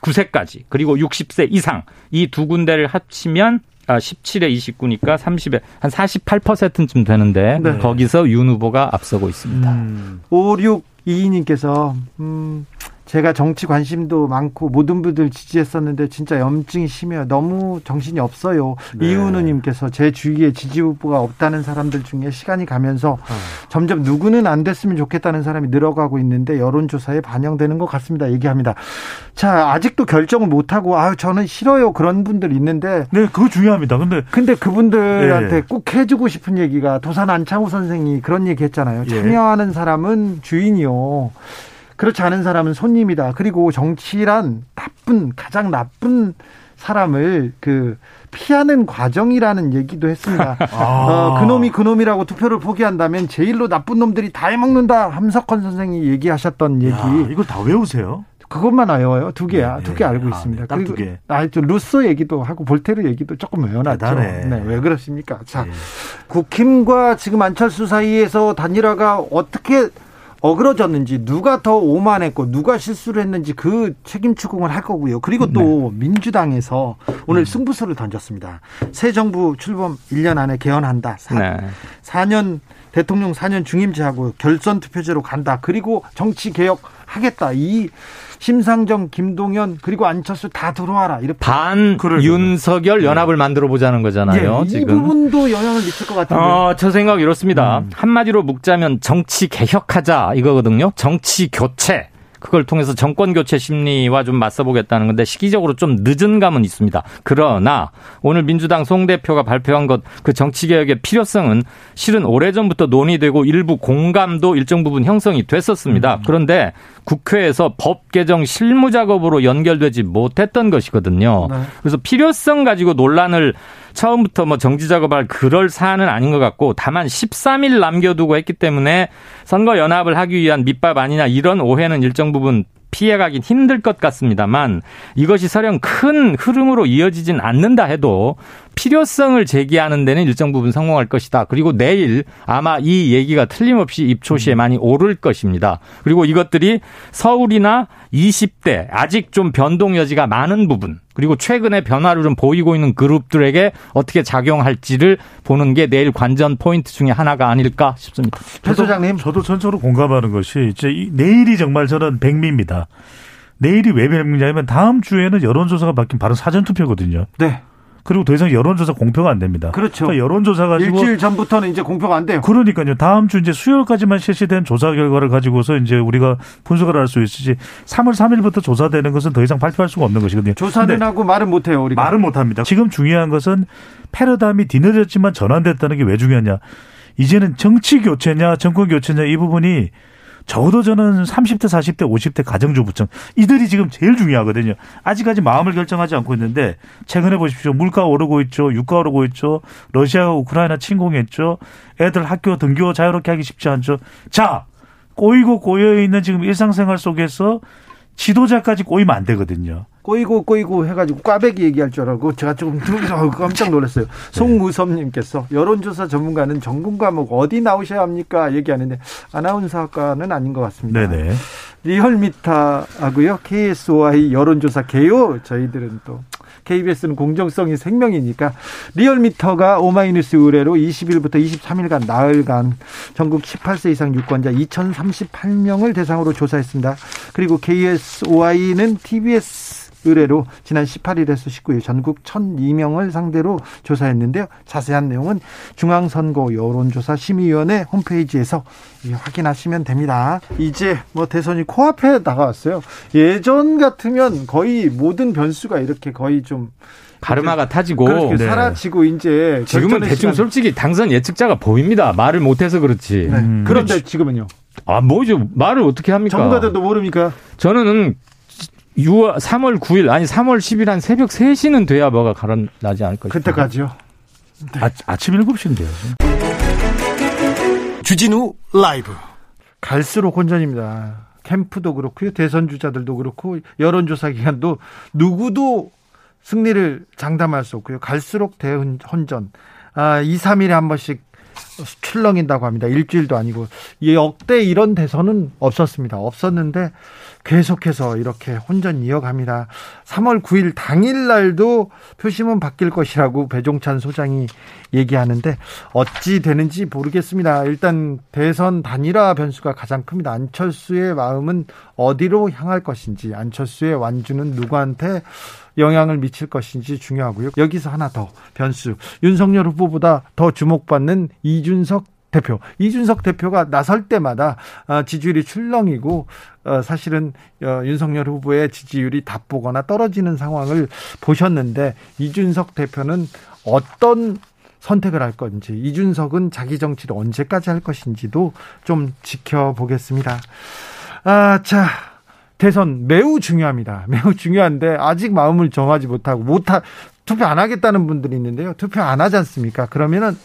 29세까지 그리고 60세 이상 이 두 군데를 합치면 아, 17에 29니까 30에 한 48%쯤 되는데 네. 거기서 윤 후보가 앞서고 있습니다. 음. 5622님께서 음, 제가 정치 관심도 많고 모든 분들 지지했었는데 진짜 염증이 심해요. 너무 정신이 없어요. 네. 이은우님께서 제 주위에 지지 후보가 없다는 사람들 중에 시간이 가면서 어. 점점 누구는 안 됐으면 좋겠다는 사람이 늘어가고 있는데 여론조사에 반영되는 것 같습니다. 얘기합니다. 자 아직도 결정을 못 하고 아 저는 싫어요 그런 분들 있는데 네 그거 중요합니다. 근데 근데 그분들한테 네. 꼭 해주고 싶은 얘기가 도산 안창호 선생이 그런 얘기했잖아요. 예. 참여하는 사람은 주인이요. 그렇지 않은 사람은 손님이다. 그리고 정치란 나쁜 가장 나쁜 사람을 그 피하는 과정이라는 얘기도 했습니다. 아. 어, 그놈이 그놈이라고 투표를 포기한다면 제일로 나쁜 놈들이 다 해먹는다. 함석헌 선생이 얘기하셨던 얘기. 야, 이걸 다 외우세요? 그것만 외워요. 두 개야. 네, 두개 알고 아, 있습니다. 네, 그리고 개. 아, 좀 루소 얘기도 하고 볼테르 얘기도 조금 외워놨죠. 네, 왜 그렇습니까? 자, 네. 국힘과 지금 안철수 사이에서 단일화가 어떻게 어그러졌는지 누가 더 오만했고 누가 실수를 했는지 그 책임 추궁을 할 거고요. 그리고 또 네. 민주당에서 오늘 음. 승부수를 던졌습니다. 새 정부 출범 1년 안에 개헌한다. 4, 네. 4년 대통령 4년 중임제하고 결선 투표제로 간다. 그리고 정치 개혁 하겠다. 이 심상정, 김동연 그리고 안철수 다 들어와라. 이렇게 반 윤석열 연합을 네. 만들어 보자는 거잖아요. 네, 지금 이 부분도 영향을 미칠 것 같은데. 어, 저 생각 이렇습니다. 음. 한마디로 묵자면 정치 개혁하자 이거거든요. 정치 교체. 그걸 통해서 정권 교체 심리와 좀 맞서보겠다는 건데 시기적으로 좀 늦은 감은 있습니다. 그러나 오늘 민주당 송 대표가 발표한 것 그 정치 개혁의 필요성은 실은 오래전부터 논의되고 일부 공감도 일정 부분 형성이 됐었습니다. 음. 그런데 국회에서 법 개정 실무 작업으로 연결되지 못했던 것이거든요. 네. 그래서 필요성 가지고 논란을 처음부터 뭐 정지 작업할 그럴 사안은 아닌 것 같고 다만 13일 남겨두고 했기 때문에 선거 연합을 하기 위한 밑밥 아니냐 이런 오해는 일정 부분 피해가긴 힘들 것 같습니다만 이것이 설령 큰 흐름으로 이어지진 않는다 해도 필요성을 제기하는 데는 일정 부분 성공할 것이다. 그리고 내일 아마 이 얘기가 틀림없이 입초시에 많이 오를 것입니다. 그리고 이것들이 서울이나 20대 아직 좀 변동 여지가 많은 부분 그리고 최근에 변화를 좀 보이고 있는 그룹들에게 어떻게 작용할지를 보는 게 내일 관전 포인트 중에 하나가 아닐까 싶습니다. 배 소장님, 저도 전적으로 공감하는 것이 이제 내일이 정말 저는 백미입니다. 내일이 왜 백미냐면 다음 주에는 여론조사가 바뀐 바로 사전 투표거든요. 네. 그리고 더 이상 여론조사 공표가 안 됩니다. 그렇죠. 그러니까 여론조사 가지고 일주일 전부터는 이제 공표가 안 돼요. 그러니까요. 다음 주 이제 수요일까지만 실시된 조사 결과를 가지고서 이제 우리가 분석을 할 수 있으지 3월 3일부터 조사되는 것은 더 이상 발표할 수가 없는 것이거든요. 조사는 하고 말은 못 해요, 우리가. 말은 못 합니다. 지금 중요한 것은 패러다임이 뒤늦었지만 전환됐다는 게 왜 중요하냐? 이제는 정치 교체냐, 정권 교체냐 이 부분이 적어도 저는 30대, 40대, 50대 가정주부층 이들이 지금 제일 중요하거든요. 아직까지 마음을 결정하지 않고 있는데 최근에 보십시오. 물가 오르고 있죠. 유가 오르고 있죠. 러시아가 우크라이나 침공했죠. 애들 학교 등교 자유롭게 하기 쉽지 않죠. 자, 꼬이고 꼬여 있는 지금 일상생활 속에서 지도자까지 꼬이면 안 되거든요. 꼬이고 꼬이고 해가지고 꽈배기 얘기할 줄 알고 제가 조금 들으면서 깜짝 놀랐어요. 네. 송무섭님께서 여론조사 전문가는 전공 과목 어디 나오셔야 합니까? 얘기하는데 아나운서학과는 아닌 것 같습니다. 네네. 리얼미터하고요. KSOI 여론조사 개요. 저희들은 또 KBS는 공정성이 생명이니까 리얼미터가 오마이뉴스 의뢰로 20일부터 23일간 나흘간 전국 18세 이상 유권자 2038명을 대상으로 조사했습니다. 그리고 KSOI는 TBS 의뢰로 지난 18일에서 19일 전국 1,002명을 상대로 조사했는데요. 자세한 내용은 중앙선거 여론조사 심의위원회 홈페이지에서 확인하시면 됩니다. 이제 뭐 대선이 코앞에 다가왔어요. 예전 같으면 거의 모든 변수가 이렇게 거의 좀 가르마가 타지고 그렇게 네. 사라지고 이제 지금은 대충 시간... 솔직히 당선 예측자가 보입니다. 말을 못해서 그렇지. 네. 음. 그런데 지금은요? 아 뭐죠? 말을 어떻게 합니까? 전문가들도 모릅니까? 저는 6월 3월 9일 아니 3월 10일 한 새벽 3시는 돼야 뭐가 가라나지 않을까 싶어요. 그때까지요. 네. 아, 아침 7시인데요. 주진우 라이브. 갈수록 혼전입니다. 캠프도 그렇고요. 대선 주자들도 그렇고 여론조사 기간도 누구도 승리를 장담할 수 없고요. 갈수록 대혼전. 아, 2, 3일에 한 번씩 출렁인다고 합니다. 일주일도 아니고. 역대 이런 대선은 없었습니다. 없었는데 계속해서 이렇게 혼전 이어갑니다. 3월 9일 당일 날도 표심은 바뀔 것이라고 배종찬 소장이 얘기하는데 어찌 되는지 모르겠습니다. 일단 대선 단일화 변수가 가장 큽니다. 안철수의 마음은 어디로 향할 것인지, 안철수의 완주는 누구한테 영향을 미칠 것인지 중요하고요. 여기서 하나 더 변수. 윤석열 후보보다 더 주목받는 이준석 대표 이준석 대표가 나설 때마다 어, 지지율이 출렁이고 어, 사실은 어, 윤석열 후보의 지지율이 답보거나 떨어지는 상황을 보셨는데 이준석 대표는 어떤 선택을 할 건지 이준석은 자기 정치를 언제까지 할 것인지도 좀 지켜보겠습니다. 아, 자. 대선 매우 중요합니다. 매우 중요한데 아직 마음을 정하지 못하고 못하 투표 안 하겠다는 분들이 있는데요. 투표 안 하지 않습니까? 그러면은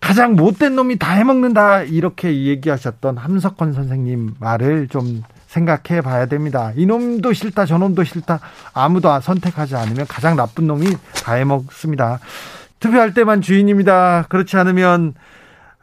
가장 못된 놈이 다 해먹는다 이렇게 얘기하셨던 함석헌 선생님 말을 좀 생각해 봐야 됩니다. 이놈도 싫다 저놈도 싫다 아무도 선택하지 않으면 가장 나쁜 놈이 다 해먹습니다. 투표할 때만 주인입니다. 그렇지 않으면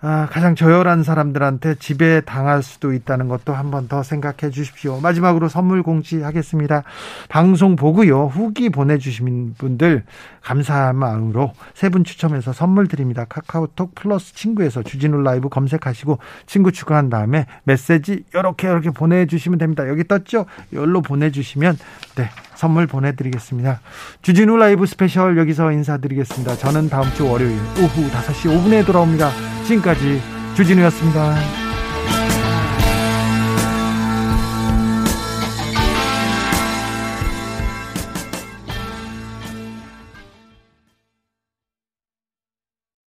아, 가장 저열한 사람들한테 지배 당할 수도 있다는 것도 한 번 더 생각해 주십시오. 마지막으로 선물 공지하겠습니다. 방송 보고요. 후기 보내주신 분들 감사한 마음으로 세 분 추첨해서 선물 드립니다. 카카오톡 플러스 친구에서 주진우 라이브 검색하시고 친구 추가한 다음에 메시지 이렇게 이렇게 보내주시면 됩니다. 여기 떴죠? 여기로 보내주시면 네 선물 보내드리겠습니다. 주진우 라이브 스페셜 여기서 인사드리겠습니다. 저는 다음 주 월요일 오후 5시 5분에 돌아옵니다. 지금까지 주진우였습니다.